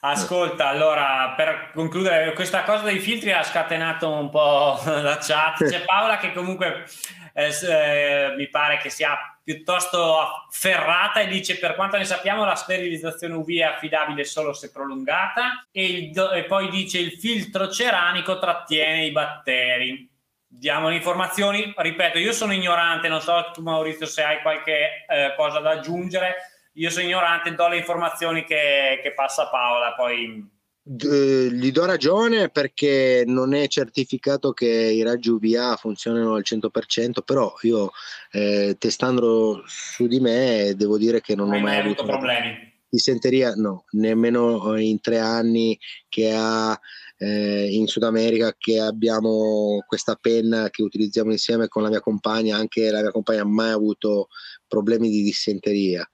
Ascolta, allora per concludere, questa cosa dei filtri ha scatenato un po' la chat. C'è Paola che comunque eh, eh, mi pare che sia piuttosto afferrata e dice per quanto ne sappiamo la sterilizzazione UV è affidabile solo se prolungata e, il, e poi dice il filtro ceramico trattiene i batteri. Diamo le informazioni, ripeto, io sono ignorante, non so tu Maurizio se hai qualche eh, cosa da aggiungere io sono ignorante, do le informazioni che, che passa Paola, poi... gli do ragione perché non è certificato che i raggi UVA funzionino al 100%, però io eh, testando su di me devo dire che non, non ho mai avuto problemi. Dissenteria, no, nemmeno in tre anni che ha eh, in Sud America che abbiamo questa penna che utilizziamo insieme con la mia compagna, anche la mia compagna ha mai avuto problemi di dissenteria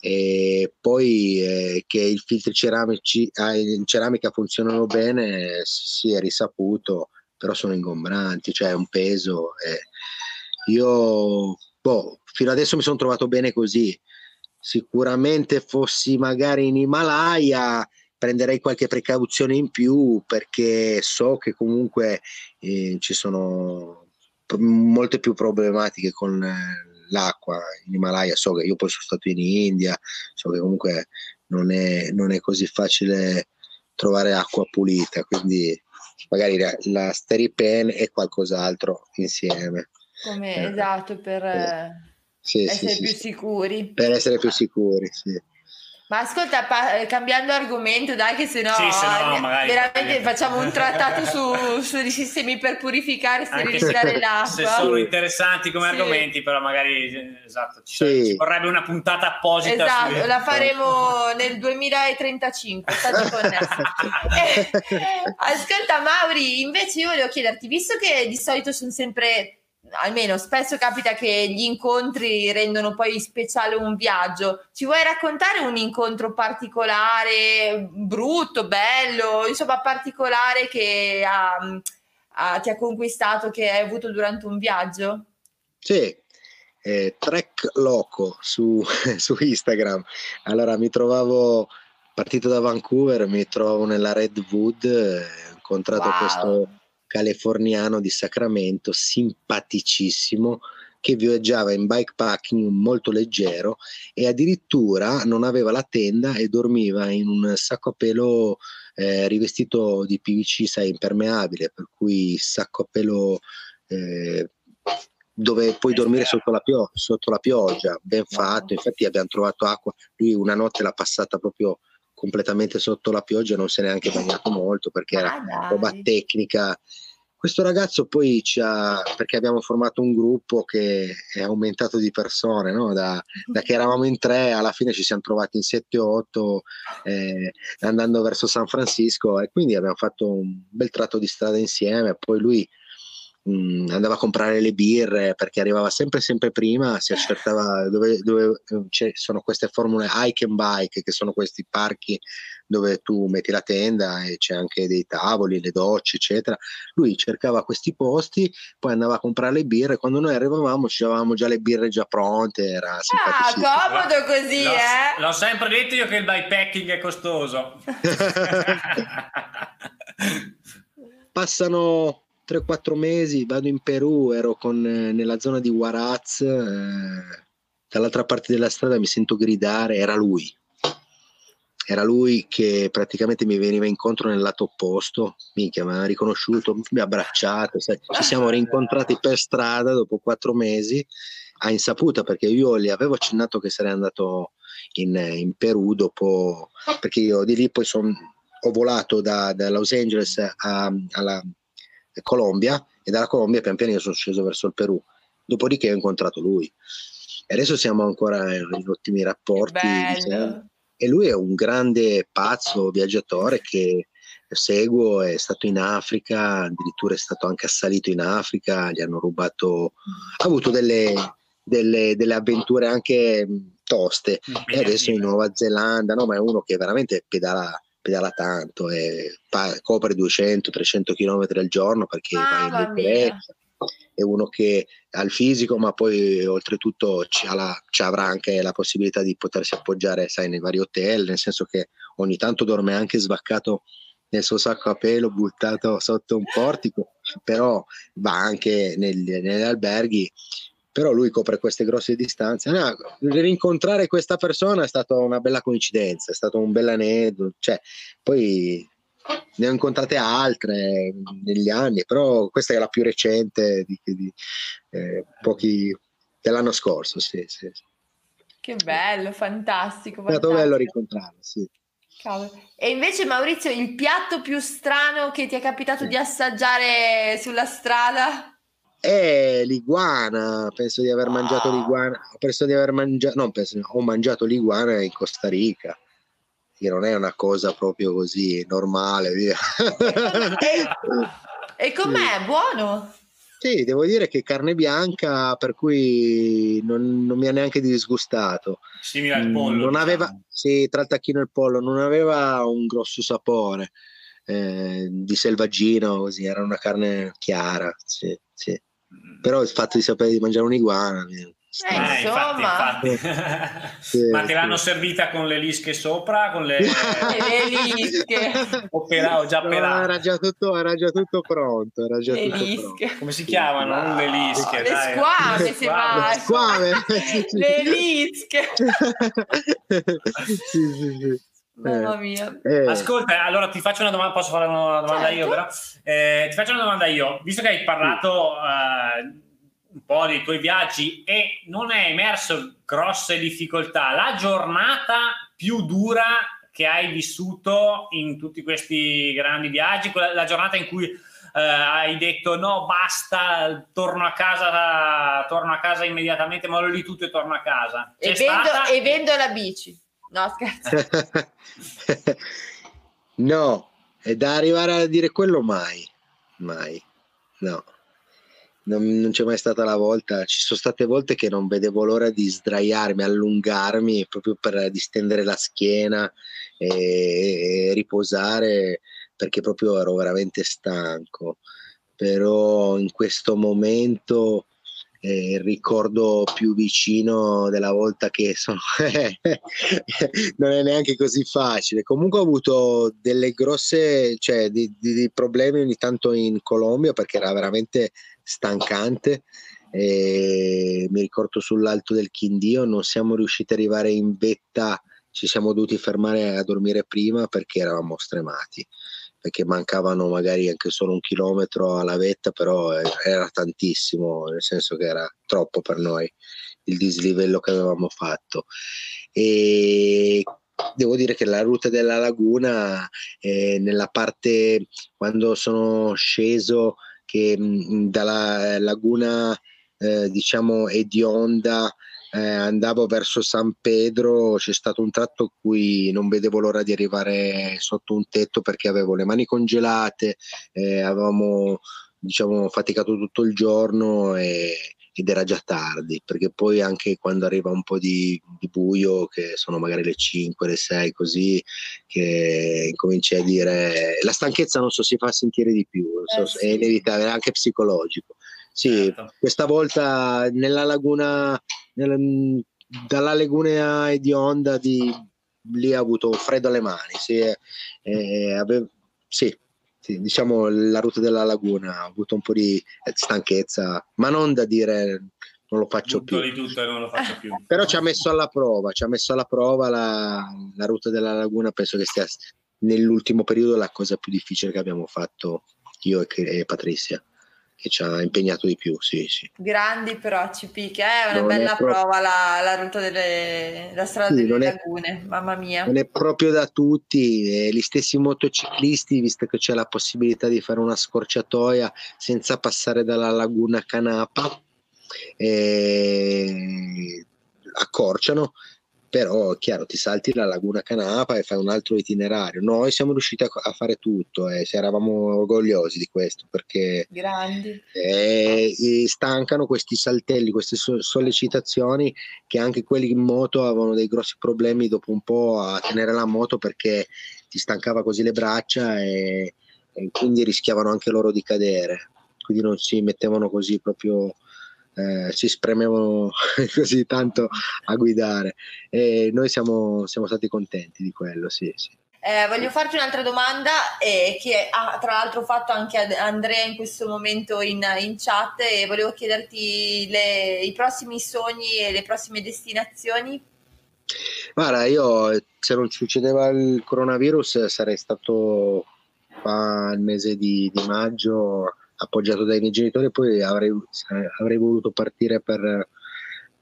e poi eh, che i filtri ceramici ah, in ceramica funzionano bene si è risaputo però sono ingombranti cioè un peso eh. io boh, fino adesso mi sono trovato bene così sicuramente fossi magari in Himalaya prenderei qualche precauzione in più perché so che comunque eh, ci sono molte più problematiche con eh, l'acqua in Himalaya, so che io poi sono stato in India, so che comunque non è, non è così facile trovare acqua pulita, quindi magari la, la Steripen e qualcos'altro insieme. Come, eh, esatto, per eh, sì, essere sì, più sì. sicuri. Per essere più sicuri, sì. Ma ascolta, pa- eh, cambiando argomento, dai, che se no, sì, se no magari, veramente magari. facciamo un trattato su, sui sistemi per purificare e sterilizzare l'acqua. Se sono interessanti come sì. argomenti, però magari esatto, ci, sì. ci, vorrebbe una puntata apposita. Esatto, la faremo nel 2035. State connessi. eh, ascolta, Mauri, invece io volevo chiederti, visto che di solito sono sempre almeno spesso capita che gli incontri rendono poi speciale un viaggio. Ci vuoi raccontare un incontro particolare, brutto, bello, insomma particolare che ha, ha, ti ha conquistato, che hai avuto durante un viaggio? Sì, eh, Trek Loco su, su Instagram. Allora mi trovavo partito da Vancouver, mi trovo nella Redwood, eh, ho incontrato wow. questo californiano di Sacramento, simpaticissimo, che viaggiava in bikepacking molto leggero e addirittura non aveva la tenda e dormiva in un sacco a pelo eh, rivestito di PVC, sai, impermeabile, per cui sacco a pelo eh, dove puoi dormire sotto la, pio- sotto la pioggia, ben fatto, infatti abbiamo trovato acqua, lui una notte l'ha passata proprio completamente sotto la pioggia, non si è neanche bagnato molto perché era ah, roba tecnica. Questo ragazzo poi ci ha, perché abbiamo formato un gruppo che è aumentato di persone, no? da, da, che eravamo in tre, alla fine ci siamo trovati in 7 o 8 eh, andando verso San Francisco e quindi abbiamo fatto un bel tratto di strada insieme. Poi lui mh, mm, andava a comprare le birre perché arrivava sempre sempre prima, si accertava dove, dove eh, sono queste formule hike and bike, che sono questi parchi dove tu metti la tenda e c'è anche dei tavoli, le docce, eccetera. Lui cercava questi posti, poi andava a comprare le birre. Quando noi arrivavamo, ci avevamo già le birre già pronte. Era ah, comodo così, l'ho, eh? L'ho sempre detto io che il bikepacking è costoso. Passano 3-4 mesi vado in Perù, ero con, eh, nella zona di Huaraz, eh, dall'altra parte della strada mi sento gridare, era lui. Era lui che praticamente mi veniva incontro nel lato opposto, minchia, mi ha riconosciuto, mi ha abbracciato, sai. ci siamo rincontrati per strada dopo quattro mesi, a insaputa perché io gli avevo accennato che sarei andato in, in Perù dopo, perché io di lì poi son, ho volato da, da Los Angeles a, alla, Colombia e dalla Colombia pian piano sono sceso verso il Perù. Dopodiché ho incontrato lui. E adesso siamo ancora in, in ottimi rapporti. Diciamo. E lui è un grande pazzo viaggiatore che seguo, è stato in Africa, addirittura è stato anche assalito in Africa, gli hanno rubato, ha avuto delle, delle, delle avventure anche toste. E adesso in Nuova Zelanda, no, ma è uno che veramente pedala pedala tanto e pa- copre 200-300 km al giorno perché ah, va in bicicletta. È uno che ha il fisico ma poi oltretutto ci, la, ci, avrà anche la possibilità di potersi appoggiare sai, nei vari hotel nel senso che ogni tanto dorme anche svaccato nel suo sacco a pelo buttato sotto un portico però va anche negli, negli alberghi però lui copre queste grosse distanze. No, rincontrare questa persona è stata una bella coincidenza, è stato un bel aneddoto. Cioè, poi ne ho incontrate altre negli anni, però questa è la più recente di, di eh, pochi dell'anno scorso. Sì, sì. Che bello, fantastico. È stato bello rincontrarlo, sì. E invece Maurizio, il piatto più strano che ti è capitato di assaggiare sulla strada? Eh, l'iguana, penso di aver wow. mangiato l'iguana, penso di aver mangiato, no, penso, ho mangiato l'iguana in Costa Rica, che non è una cosa proprio così normale, via. e, e com'è? Sì. Buono? Sì, devo dire che carne bianca, per cui non, non mi ha neanche disgustato. Simile al pollo. Non diciamo. aveva, sì, tra il tacchino e il pollo, non aveva un grosso sapore eh, di selvaggino, così, era una carne chiara, sì, sì. Però il fatto di sapere di mangiare un'iguana... Eh, eh, insomma, infatti, infatti. sì, ma te l'hanno servita con le lische sopra? Con le, le lische? o, pela, o già no, era, già tutto, era già tutto pronto. Era già le tutto lische. Pronto. Come si chiamano? No, le lische. Le dai. squame, le squame. Le squame. le lische. sì, sì, sì. Mamma mia. Eh. Ascolta, allora ti faccio una domanda, posso fare una domanda certo. io però? Eh, ti faccio una domanda io, visto che hai parlato eh, un po' dei tuoi viaggi e non è emerso grosse difficoltà, la giornata più dura che hai vissuto in tutti questi grandi viaggi, la giornata in cui Uh, hai detto no basta torno a casa torno a casa immediatamente mollo lì tutto e torno a casa e vendo, stata... e vendo la bici No, scherzo. no, è da arrivare a dire quello mai, mai, no. Non, non, c'è mai stata la volta, ci sono state volte che non vedevo l'ora di sdraiarmi, allungarmi proprio per distendere la schiena e, e riposare perché proprio ero veramente stanco. Però in questo momento eh, il ricordo più vicino della volta che sono non è neanche così facile. Comunque ho avuto delle grosse cioè di, di, di problemi ogni tanto in Colombia perché era veramente stancante. E mi ricordo sull'alto del Quindio non siamo riusciti ad arrivare in vetta ci siamo dovuti fermare a dormire prima perché eravamo stremati perché mancavano magari anche solo un chilometro alla vetta, però era tantissimo, nel senso che era troppo per noi il dislivello che avevamo fatto. E devo dire che la ruta della laguna, eh, nella parte quando sono sceso, che mh, dalla laguna eh, diciamo Edionda eh, andavo verso San Pedro, c'è stato un tratto in cui non vedevo l'ora di arrivare sotto un tetto perché avevo le mani congelate, eh, avevamo diciamo, faticato tutto il giorno e, ed era già tardi, perché poi anche quando arriva un po' di, di, buio, che sono magari le 5, le 6, così, che cominci a dire la stanchezza non so si fa sentire di più, so, eh è inevitabile, è anche psicologico. Sì, certo. questa volta nella laguna, nella, dalla laguna di Onda di, lì ha avuto freddo alle mani. Sì, eh, avevo, sì, sì, diciamo la ruta della laguna ha avuto un po' di stanchezza, ma non da dire non lo faccio tutto più. Lo faccio più. Però ci ha messo alla prova, ci ha messo alla prova la, la ruta della laguna, penso che sia nell'ultimo periodo la cosa più difficile che abbiamo fatto io e, e Patrizia che ci ha impegnato di più, sì, sì. Grandi però CP, che è una non bella è pro... prova la, la, ruta delle la strada sì, delle lagune, è, mamma mia. Non è proprio da tutti, eh, gli stessi motociclisti, visto che c'è la possibilità di fare una scorciatoia senza passare dalla laguna Canapa, eh, accorciano però chiaro ti salti la laguna Canapa e fai un altro itinerario. Noi siamo riusciti a, a fare tutto e eh, eravamo orgogliosi di questo perché eh, stancano questi saltelli queste so- sollecitazioni che anche quelli in moto avevano dei grossi problemi dopo un po' a tenere la moto perché ti stancava così le braccia e, e quindi rischiavano anche loro di cadere. Quindi non si mettevano così proprio eh, si spremevano così tanto a guidare e noi siamo, siamo stati contenti di quello, sì, sì. Eh, voglio farti un'altra domanda eh, che ha tra l'altro fatto anche Andrea in questo momento in, in chat e volevo chiederti le, i prossimi sogni e le prossime destinazioni. Guarda, io se non succedeva il coronavirus sarei stato qua il mese di, di maggio appoggiato dai miei genitori, poi avrei, avrei voluto partire per,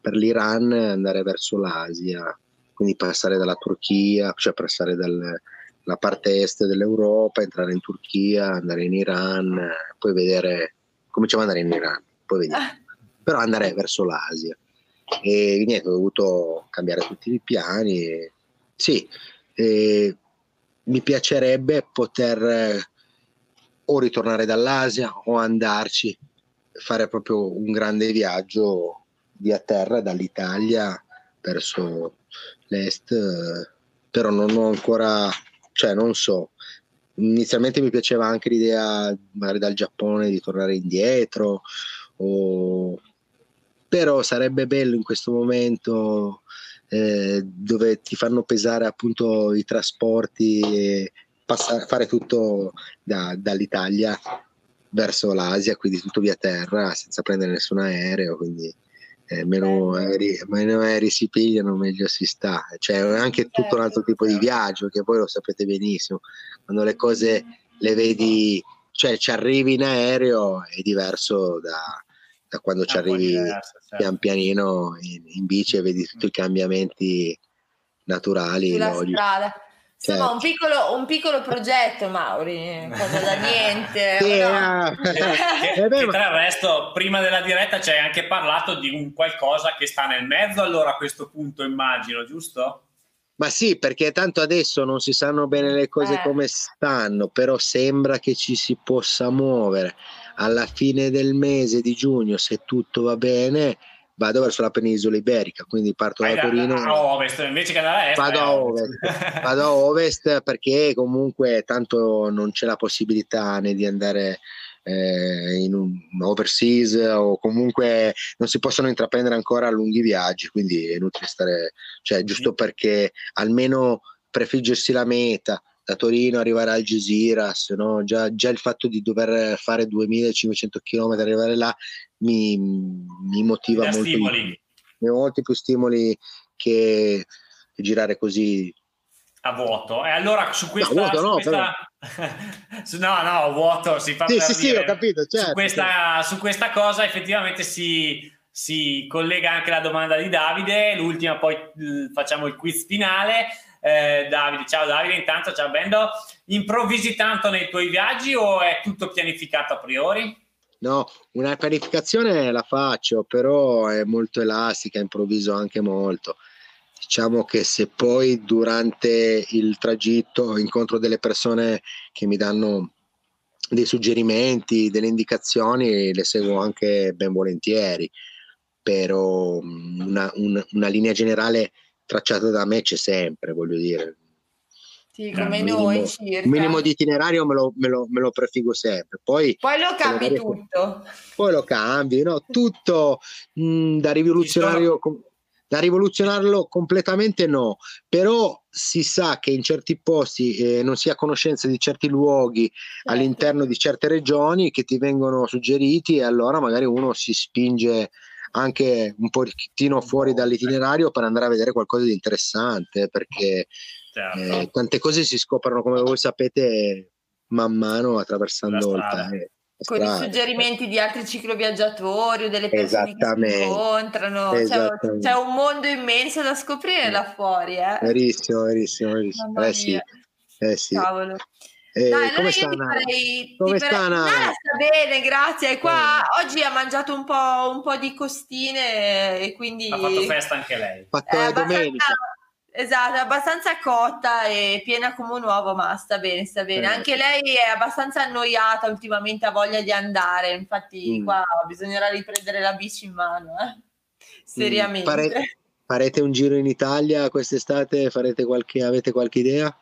per l'Iran e andare verso l'Asia, quindi passare dalla Turchia, cioè passare dalla parte est dell'Europa, entrare in Turchia, andare in Iran, poi vedere, cominciamo ad andare in Iran, poi vedere, ah. però andare verso l'Asia. E niente, ho dovuto cambiare tutti i piani. E, sì, e mi piacerebbe poter o ritornare dall'Asia o andarci, fare proprio un grande viaggio via terra dall'Italia verso l'est, però non ho ancora, cioè non so. Inizialmente mi piaceva anche l'idea magari dal Giappone di tornare indietro, o... però sarebbe bello in questo momento eh, dove ti fanno pesare appunto i trasporti e passare, fare tutto da, dall'Italia verso l'Asia, quindi tutto via terra senza prendere nessun aereo, quindi eh, meno, aerei, meno, aerei, si pigliano meglio si sta. Cioè anche tutto un altro tipo di viaggio che voi lo sapete benissimo, quando le cose le vedi, cioè ci arrivi in aereo è diverso da, da quando ci arrivi diverso, certo. pian pianino in, in, bici e vedi tutti i cambiamenti naturali. Sulla strada. Insomma, certo. un, piccolo, un, piccolo, progetto, Mauri, cosa da niente. sì, no? che, che tra il resto, prima della diretta ci hai anche parlato di un qualcosa che sta nel mezzo, allora a questo punto immagino, giusto? Ma sì, perché tanto adesso non si sanno bene le cose eh. come stanno, però sembra che ci si possa muovere. Alla fine del mese di giugno, se tutto va bene, vado verso la penisola iberica, quindi parto da, da Torino. A ovest invece che da est. Vado a ovest, vado a ovest perché comunque tanto non c'è la possibilità né di andare eh, in un overseas o comunque non si possono intraprendere ancora lunghi viaggi, quindi è inutile stare, cioè giusto perché almeno prefiggersi la meta, da Torino arrivare a Algeciras, no? già, già, il fatto di dover fare 2500 km arrivare là mi, mi motiva molto. Stimoli. Mi molti più stimoli che, che girare così a vuoto. E allora su questa... No, vuoto no, questa... no, no, vuoto si fa sì, sì, sì, ho capito, certo, su, questa, certo. su questa cosa effettivamente si, si collega anche la domanda di Davide, l'ultima poi facciamo il quiz finale. Eh, Davide, ciao Davide, intanto ciao Bendo, improvvisi tanto nei tuoi viaggi o è tutto pianificato a priori? No, una pianificazione la faccio, però è molto elastica, improvviso anche molto. Diciamo che se poi durante il tragitto incontro delle persone che mi danno dei suggerimenti, delle indicazioni, le seguo anche ben volentieri, però una, una, una linea generale tracciata da me c'è sempre, voglio dire. Sì, come minimo, noi circa. Un minimo di itinerario me lo, me, lo, me lo prefigo sempre. Poi, poi lo cambi tutto. Poi lo cambi, no? Tutto mh, mm, da rivoluzionario... Com- da rivoluzionarlo completamente no, però si sa che in certi posti eh, non si ha conoscenza di certi luoghi certo. all'interno di certe regioni che ti vengono suggeriti e allora magari uno si spinge anche un pochettino fuori dall'itinerario per andare a vedere qualcosa di interessante perché certo. eh, tante cose si scoprono come voi sapete man mano attraversando il paese con i suggerimenti di altri cicloviaggiatori o delle persone che si incontrano c'è, c'è, un mondo immenso da scoprire là fuori eh. verissimo verissimo, verissimo. Eh, sì. eh sì Cavolo. Eh, Dai, allora io ti farei, come ti farei... sta, Nara? sta bene, grazie. Qua eh. oggi ha mangiato un po', un po', di costine e quindi... Ha fatto festa anche lei. Fatto la domenica. Esatto, è abbastanza cotta e piena come un uovo, ma sta bene, sta bene. Eh. Anche lei è abbastanza annoiata ultimamente, ha voglia di andare. Infatti, mm. qua bisognerà riprendere la bici in mano, eh? Mm. seriamente. Mm. Fare, farete un giro in Italia quest'estate? Qualche, avete qualche idea?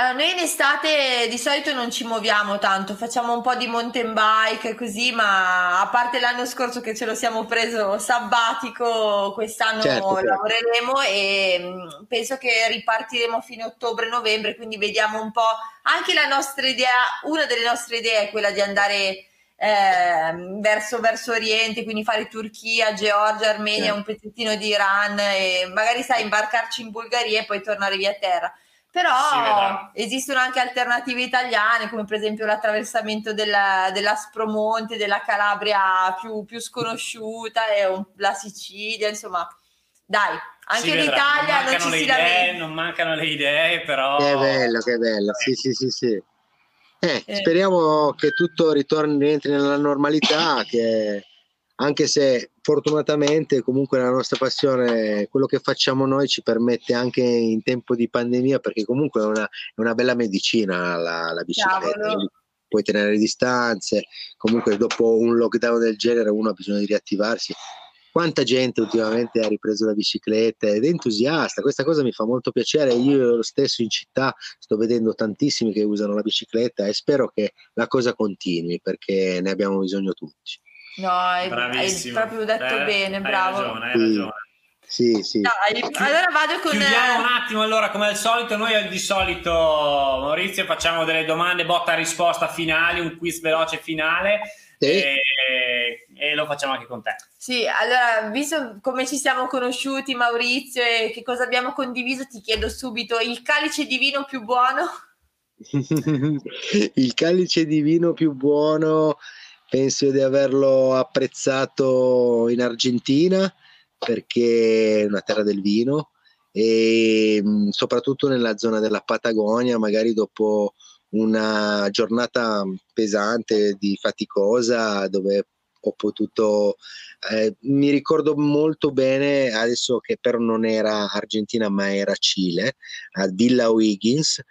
Allora, noi in estate di solito non ci muoviamo tanto, facciamo un po' di mountain bike così, ma a parte l'anno scorso che ce lo siamo preso sabbatico, quest'anno certo, certo. lavoreremo e mm, penso che ripartiremo a fine ottobre-novembre, quindi vediamo un po' anche la nostra idea, una delle nostre idee è quella di andare eh, verso, verso Oriente, quindi fare Turchia, Georgia, Armenia, certo. un pezzettino di Iran e magari sai imbarcarci in Bulgaria e poi tornare via terra però esistono anche alternative italiane come per esempio l'attraversamento della, dell'Aspromonte, della Calabria più, più sconosciuta e un, la Sicilia, insomma dai, anche l'Italia non, non ci si idee, Non mancano le idee però... Che bello, che bello, sì sì sì sì. Eh, eh. Speriamo che tutto ritorni, rientri nella normalità, che anche se fortunatamente comunque la nostra passione, quello che facciamo noi ci permette anche in tempo di pandemia, perché comunque è una, è una bella medicina la, la bicicletta. Puoi tenere le distanze, comunque dopo un lockdown del genere uno ha bisogno di riattivarsi. Quanta gente ultimamente ha ripreso la bicicletta ed è entusiasta, questa cosa mi fa molto piacere. Io stesso in città sto vedendo tantissimi che usano la bicicletta e spero che la cosa continui perché ne abbiamo bisogno tutti. No, hai, hai proprio detto eh, bene, bravo. Hai ragione, hai ragione. Sì, sì. Dai, allora vado con... Chiudiamo un attimo allora, come al solito, noi di solito, Maurizio, facciamo delle domande botta risposta finali, un quiz veloce finale sì. e, e, lo facciamo anche con te. Sì, allora, visto come ci siamo conosciuti Maurizio e che cosa abbiamo condiviso, ti chiedo subito il calice di vino più buono? il calice di vino più buono penso di averlo apprezzato in Argentina perché è una terra del vino e mm, soprattutto nella zona della Patagonia, magari dopo una giornata pesante di faticosa dove ho potuto eh, mi ricordo molto bene adesso che però non era Argentina ma era Cile a Villa O'Higgins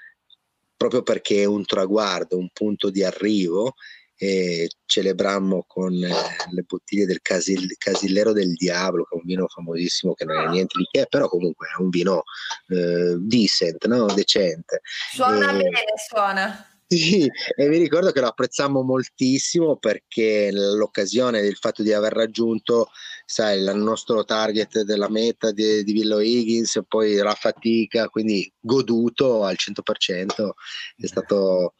proprio perché è un traguardo, un punto di arrivo e celebrammo con eh, le bottiglie del Casil- Casillero del Diavolo, che è un vino famosissimo che non è niente di che, però comunque è un vino eh, decent, no? decente. Suona e... bene, suona. Sì, e mi ricordo che lo apprezzammo moltissimo perché l'occasione del fatto di aver raggiunto sai, il nostro target della meta di, di Villo Higgins, poi la fatica, quindi goduto al 100%, è stato,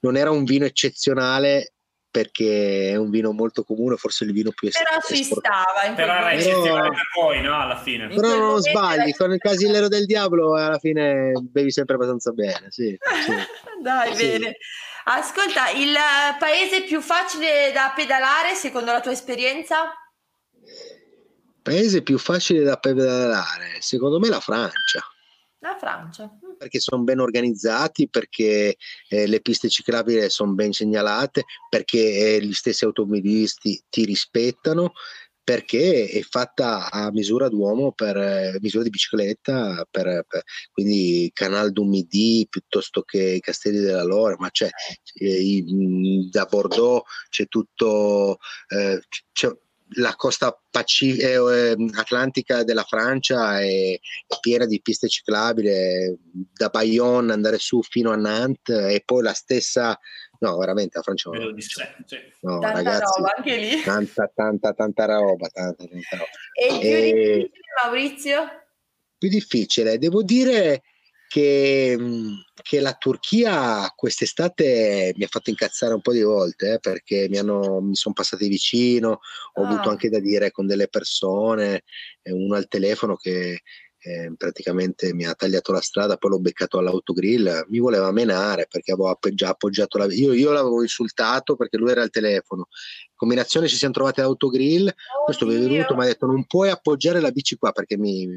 non era un vino eccezionale, perché è un vino molto comune, forse il vino più esportato. Però ci stava. Però era eccezionale per voi, no? Alla fine. Però non sbagli, con il casillero del diavolo alla fine bevi sempre abbastanza bene, sì. sì. Dai, sì. bene. Ascolta, il paese più facile da pedalare secondo la tua esperienza? Paese più facile da pedalare, secondo me la Francia. La Francia. Mm. Perché sono ben organizzati, perché eh, le piste ciclabili sono ben segnalate, perché eh, gli stessi automobilisti ti rispettano, perché è fatta a misura d'uomo per eh, misura di bicicletta, per, per, quindi Canal du Midi piuttosto che i Castelli della Lore, ma c'è eh, da Bordeaux c'è tutto, eh, c'è, la costa Paci- eh, atlantica della Francia è, è, piena di piste ciclabili, da Bayonne andare su fino a Nantes e poi la stessa, no veramente la Francia sì. no tanta ragazzi, roba anche lì. Tanta, tanta, tanta roba. Tanta, tanta roba. E il più e... difficile Maurizio? Più difficile, devo dire che, che, la Turchia quest'estate mi ha fatto incazzare un po' di volte eh, perché mi, hanno, mi sono passati vicino, ho ah. avuto anche da dire con delle persone, uno al telefono che eh, praticamente mi ha tagliato la strada, poi l'ho beccato all'autogrill, mi voleva menare perché avevo già appoggiato la io, io l'avevo insultato perché lui era al telefono. In combinazione ci siamo trovati all'autogrill, oh questo mi è venuto, mi ha detto non puoi appoggiare la bici qua perché mi,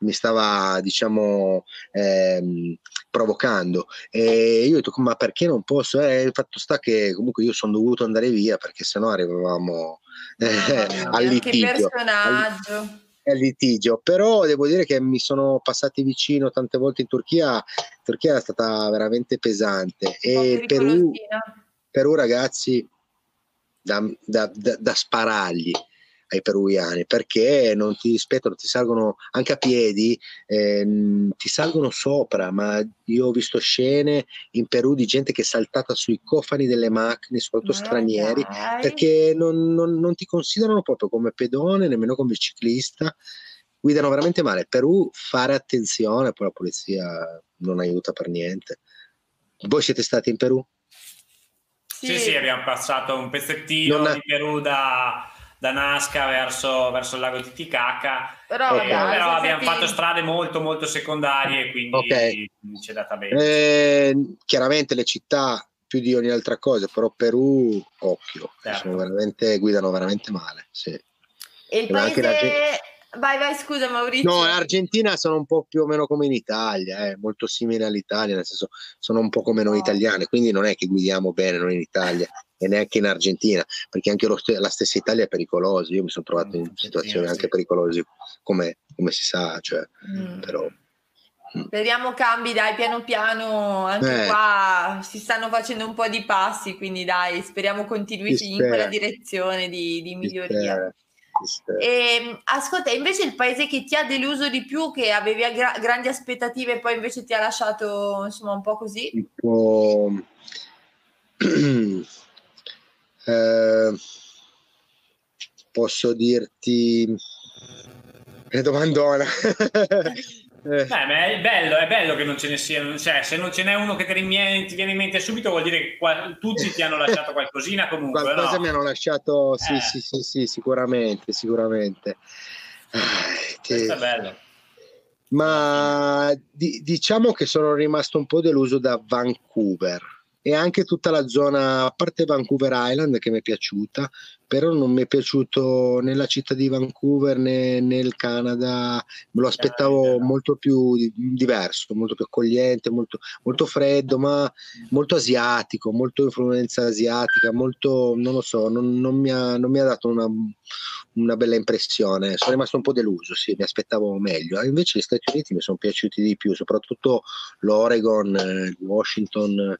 mi stava diciamo ehm, provocando e io ho detto ma perché non posso? Eh, il fatto sta che comunque io sono dovuto andare via perché sennò arrivavamo eh, al litigio. personaggio il litigio, però devo dire che mi sono passati vicino tante volte in Turchia, Turchia è stata veramente pesante. E Perù, Perù ragazzi da, da, da, da sparargli ai peruviani perché non ti rispettano, ti salgono anche a piedi, eh, ti salgono sopra, ma io ho visto scene in Perù di gente che è saltata sui cofani delle macchine, soprattutto ma stranieri, dai. perché non, non, non, ti considerano proprio come pedone, nemmeno come ciclista, guidano veramente male. Perù fare attenzione, poi la polizia non aiuta per niente. Voi siete stati in Perù? Sì, sì, sì abbiamo passato un pezzettino ha... di Perù da da Nasca verso, verso il lago Titicaca però, okay. però abbiamo fatto strade molto molto secondarie quindi okay. ci è data bene eh, chiaramente le città più di ogni altra cosa però Perù occhio certo. veramente, guidano veramente male sì. e il paese Vai, vai, scusa Maurizio. No, in Argentina sono un po' più o meno come in Italia, eh, molto simile all'Italia, nel senso sono un po' come noi no. italiani, quindi non è che guidiamo bene noi in Italia e neanche in Argentina, perché anche st- la stessa Italia è pericolosa. Io mi sono trovato in situazioni anche pericolose, come, come si sa, cioè, mm. però. Mm. Speriamo cambi, dai, piano piano, anche eh. qua si stanno facendo un po' di passi, quindi dai, speriamo continui in quella direzione di, di miglioria. E, ehm, ascolta, invece il paese che ti ha deluso di più, che avevi gra- grandi aspettative e poi invece ti ha lasciato insomma un po' così? Un po'... eh, posso dirti... Che domandona. Eh. Beh, ma è bello, è bello che non ce ne siano, cioè se non ce n'è uno che ti, rimie, ti viene in mente subito vuol dire che qua, tutti ti hanno lasciato qualcosina comunque. Qualcosa no? mi hanno lasciato, sì, eh. sì, sì, sì, sicuramente, sicuramente. Eh, che... Questo è bello. Ma di, diciamo che sono rimasto un po' deluso da Vancouver e anche tutta la zona, a parte Vancouver Island che mi è piaciuta, però non mi è piaciuto né la città di Vancouver né, né il Canada, me lo aspettavo molto più diverso, molto più accogliente, molto, molto, freddo, ma molto asiatico, molto influenza asiatica, molto, non lo so, non, non, mi, ha, non mi, ha, dato una, una, bella impressione, sono rimasto un po' deluso, sì, mi aspettavo meglio, invece gli Stati Uniti mi sono piaciuti di più, soprattutto l'Oregon, eh, Washington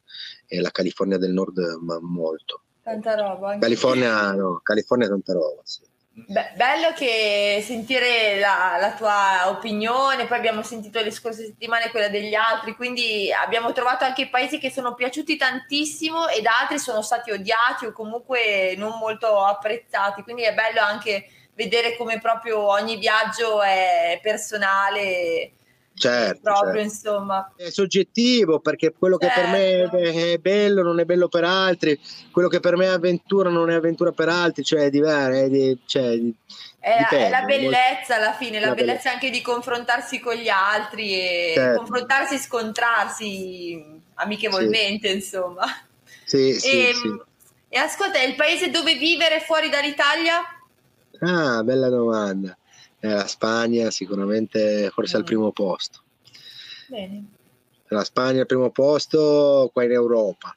e la California del Nord, ma molto. Tanta roba. California, no, California tanta roba, sì. Beh, bello che sentire la, la, tua opinione, poi abbiamo sentito le scorse settimane quella degli altri, quindi abbiamo trovato anche paesi che sono piaciuti tantissimo ed altri sono stati odiati o comunque non molto apprezzati, quindi è bello anche vedere come proprio ogni viaggio è personale certo, proprio certo. insomma è soggettivo perché quello che certo. per me certo. è bello non è bello per altri quello che per me è avventura non è avventura per altri cioè è diverso cioè, è, dipende, è, la bellezza alla fine la, la bellezza, bellezza anche di confrontarsi con gli altri e certo. confrontarsi e scontrarsi amichevolmente sì. insomma sì, e, sì. e ascolta è il paese dove vivere fuori dall'Italia? ah bella domanda la Spagna sicuramente forse mm. al primo posto. Bene. La Spagna al primo posto qua in Europa.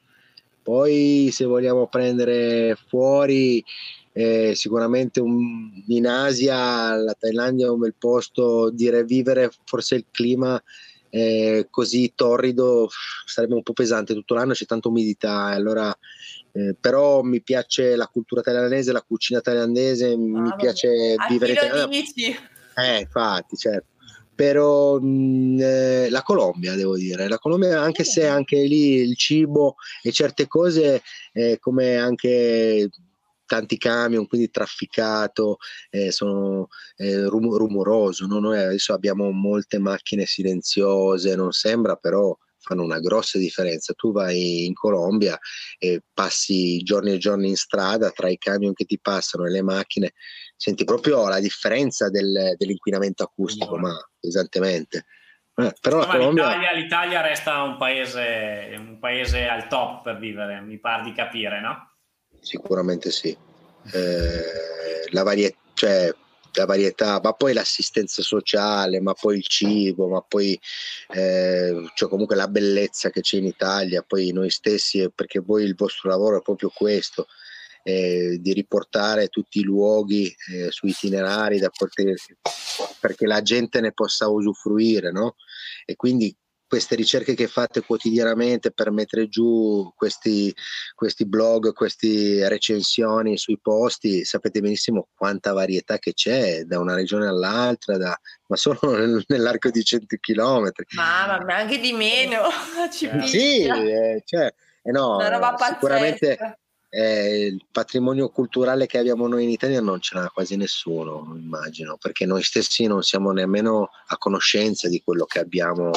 Poi se vogliamo prendere fuori eh, sicuramente un, in Asia, la Thailandia è un bel posto, dire vivere forse il clima eh, così torrido sarebbe un po' pesante tutto l'anno, c'è tanta umidità, allora eh, però mi piace la cultura thailandese, la cucina thailandese, ah, mi piace vivere in Eh, infatti, certo. Però mh, eh, la Colombia, devo dire, la Colombia, anche se anche lì il cibo e certe cose, eh, come anche tanti camion, quindi trafficato, eh, sono eh, rum- rumoroso. No? Noi adesso abbiamo molte macchine silenziose, non sembra, però fanno una grossa differenza. Tu vai in Colombia e passi giorni e giorni in strada tra i camion che ti passano e le macchine, senti proprio la differenza del, dell'inquinamento acustico, ma pesantemente. Eh, però la Colombia... l'Italia, l'Italia, resta un paese, un paese al top per vivere, mi pare di capire, no? Sicuramente sì. Eh, la varietà, cioè, la varietà, ma poi l'assistenza sociale, ma poi il cibo, ma poi eh, cioè comunque la bellezza che c'è in Italia, poi noi stessi, perché voi il vostro lavoro è proprio questo, eh, di riportare tutti i luoghi eh, su itinerari da poter, perché la gente ne possa usufruire, no? E quindi queste ricerche che fate quotidianamente per mettere giù questi, questi blog, queste recensioni sui posti, sapete benissimo quanta varietà che c'è da una regione all'altra, da, ma solo nell'arco di 100 km. Ma, ma anche di meno, ci eh, Sì, eh, cioè, eh no, una roba sicuramente eh, il patrimonio culturale che abbiamo noi in Italia non ce l'ha quasi nessuno, immagino, perché noi stessi non siamo nemmeno a conoscenza di quello che abbiamo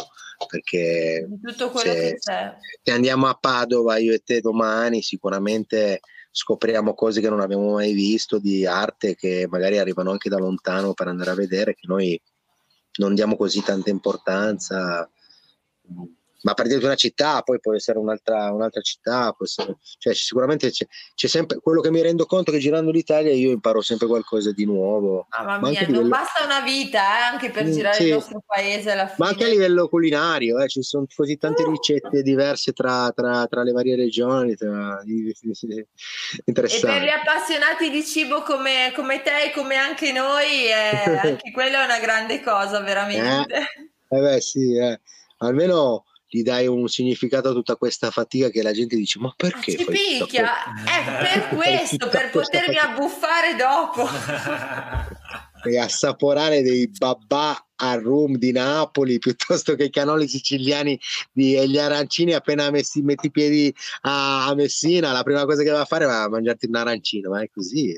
perché se, se andiamo a Padova io e te domani sicuramente scopriamo cose che non abbiamo mai visto di arte che magari arrivano anche da lontano per andare a vedere che noi non diamo così tanta importanza ma per dire una città, poi può essere un'altra, un'altra città, essere, cioè sicuramente c'è, c'è, sempre quello che mi rendo conto che girando l'Italia io imparo sempre qualcosa di nuovo. Mamma mia, non livello... basta una vita eh, anche per mm, girare sì. il nostro paese alla fine. Ma anche a livello culinario, eh, ci sono così tante uh. ricette diverse tra, tra, tra, le varie regioni. Tra... Interessanti. E per gli appassionati di cibo come, come te e come anche noi, eh, anche quella è una grande cosa, veramente. Eh, eh beh, sì, eh. almeno gli dai un significato a tutta questa fatica che la gente dice ma perché? Ah, picchia, è per questo, per potermi abbuffare dopo. e assaporare dei babà al rum di Napoli piuttosto che i canoli siciliani di, e gli arancini appena messi, metti i piedi a, a Messina la prima cosa che va a fare è mangiarti un arancino ma è così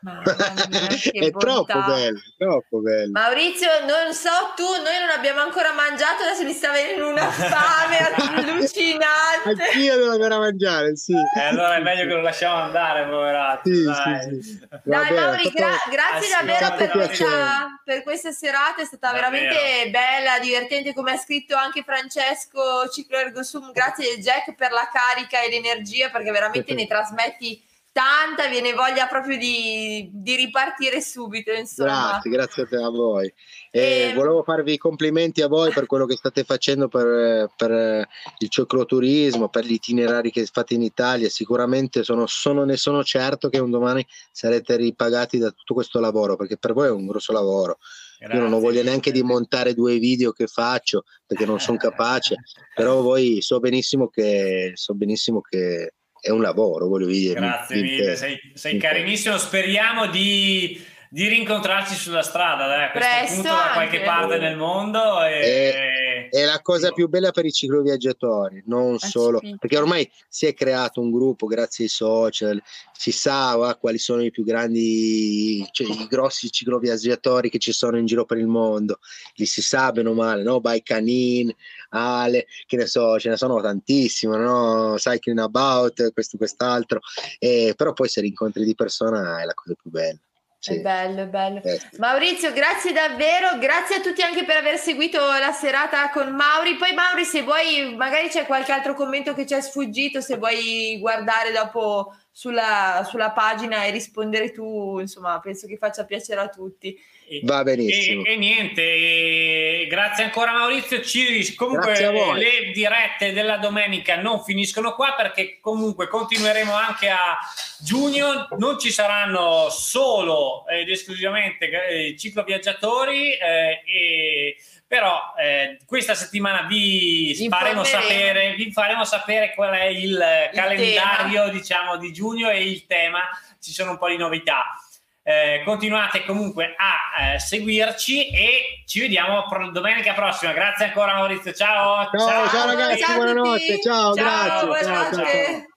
mia, è troppo bello, troppo bello. Maurizio, non so tu, noi non abbiamo ancora mangiato, adesso mi sta venendo una fame allucinante. Anch'io devo andare a mangiare, sì. E eh, allora è meglio che lo lasciamo andare, poverato. Sì, dai, sì, sì. dai Mauri, gra- grazie ah, davvero per questa, per questa, serata, è stata davvero. veramente bella, divertente, come ha scritto anche Francesco Ciclo Ergo Sum. Grazie Jack per la carica e l'energia, perché veramente ne trasmetti tanta, viene voglia proprio di, di ripartire subito. Insomma. Grazie, grazie a voi. E... E volevo farvi i complimenti a voi per quello che state facendo per, per il cicloturismo, per gli itinerari che fate in Italia. Sicuramente sono, sono, ne sono certo che un domani sarete ripagati da tutto questo lavoro, perché per voi è un grosso lavoro. Grazie. Io non ho voglia neanche di montare due video che faccio perché non sono capace, però voi so benissimo che, so benissimo che è un lavoro, voglio dire. Grazie mille, sei, sei carinissimo, speriamo di, di, rincontrarci sulla strada, dai, a questo Presto punto da qualche parte nel mondo. E... Eh, è la cosa più bella per i cicloviaggiatori, non ah, solo, perché ormai si è creato un gruppo grazie ai social, si sa va, quali sono i più grandi, cioè i grossi cicloviaggiatori che ci sono in giro per il mondo, li si sa bene o male, no? Canin, Ale, che ne so, ce ne sono tantissime, no? Cycling About, questo, quest'altro, eh, però poi se li incontri di persona è la cosa più bella. Sì. È bello, è bello. Eh. Maurizio, grazie davvero, grazie a tutti anche per aver seguito la serata con Mauri. Poi Mauri, se vuoi, magari c'è qualche altro commento che ci è sfuggito, se vuoi guardare dopo sulla, sulla pagina e rispondere tu, insomma, penso che faccia piacere a tutti. Va benissimo. E, e niente, e grazie ancora Maurizio. Ci, comunque le dirette della domenica non finiscono qua perché comunque continueremo anche a giugno. Non ci saranno solo ed esclusivamente eh, cicloviaggiatori, eh, e, però eh, questa settimana vi faremo, sapere, vi faremo sapere qual è il, il calendario tema. diciamo, di giugno e il tema. Ci sono un po' di novità. Eh, continuate comunque a eh, seguirci e ci vediamo pro- domenica prossima. Grazie ancora Maurizio, ciao. Ciao, ciao, ciao ragazzi, ciao buonanotte. Ciao, ciao, grazie. Buonanotte. ciao. ciao.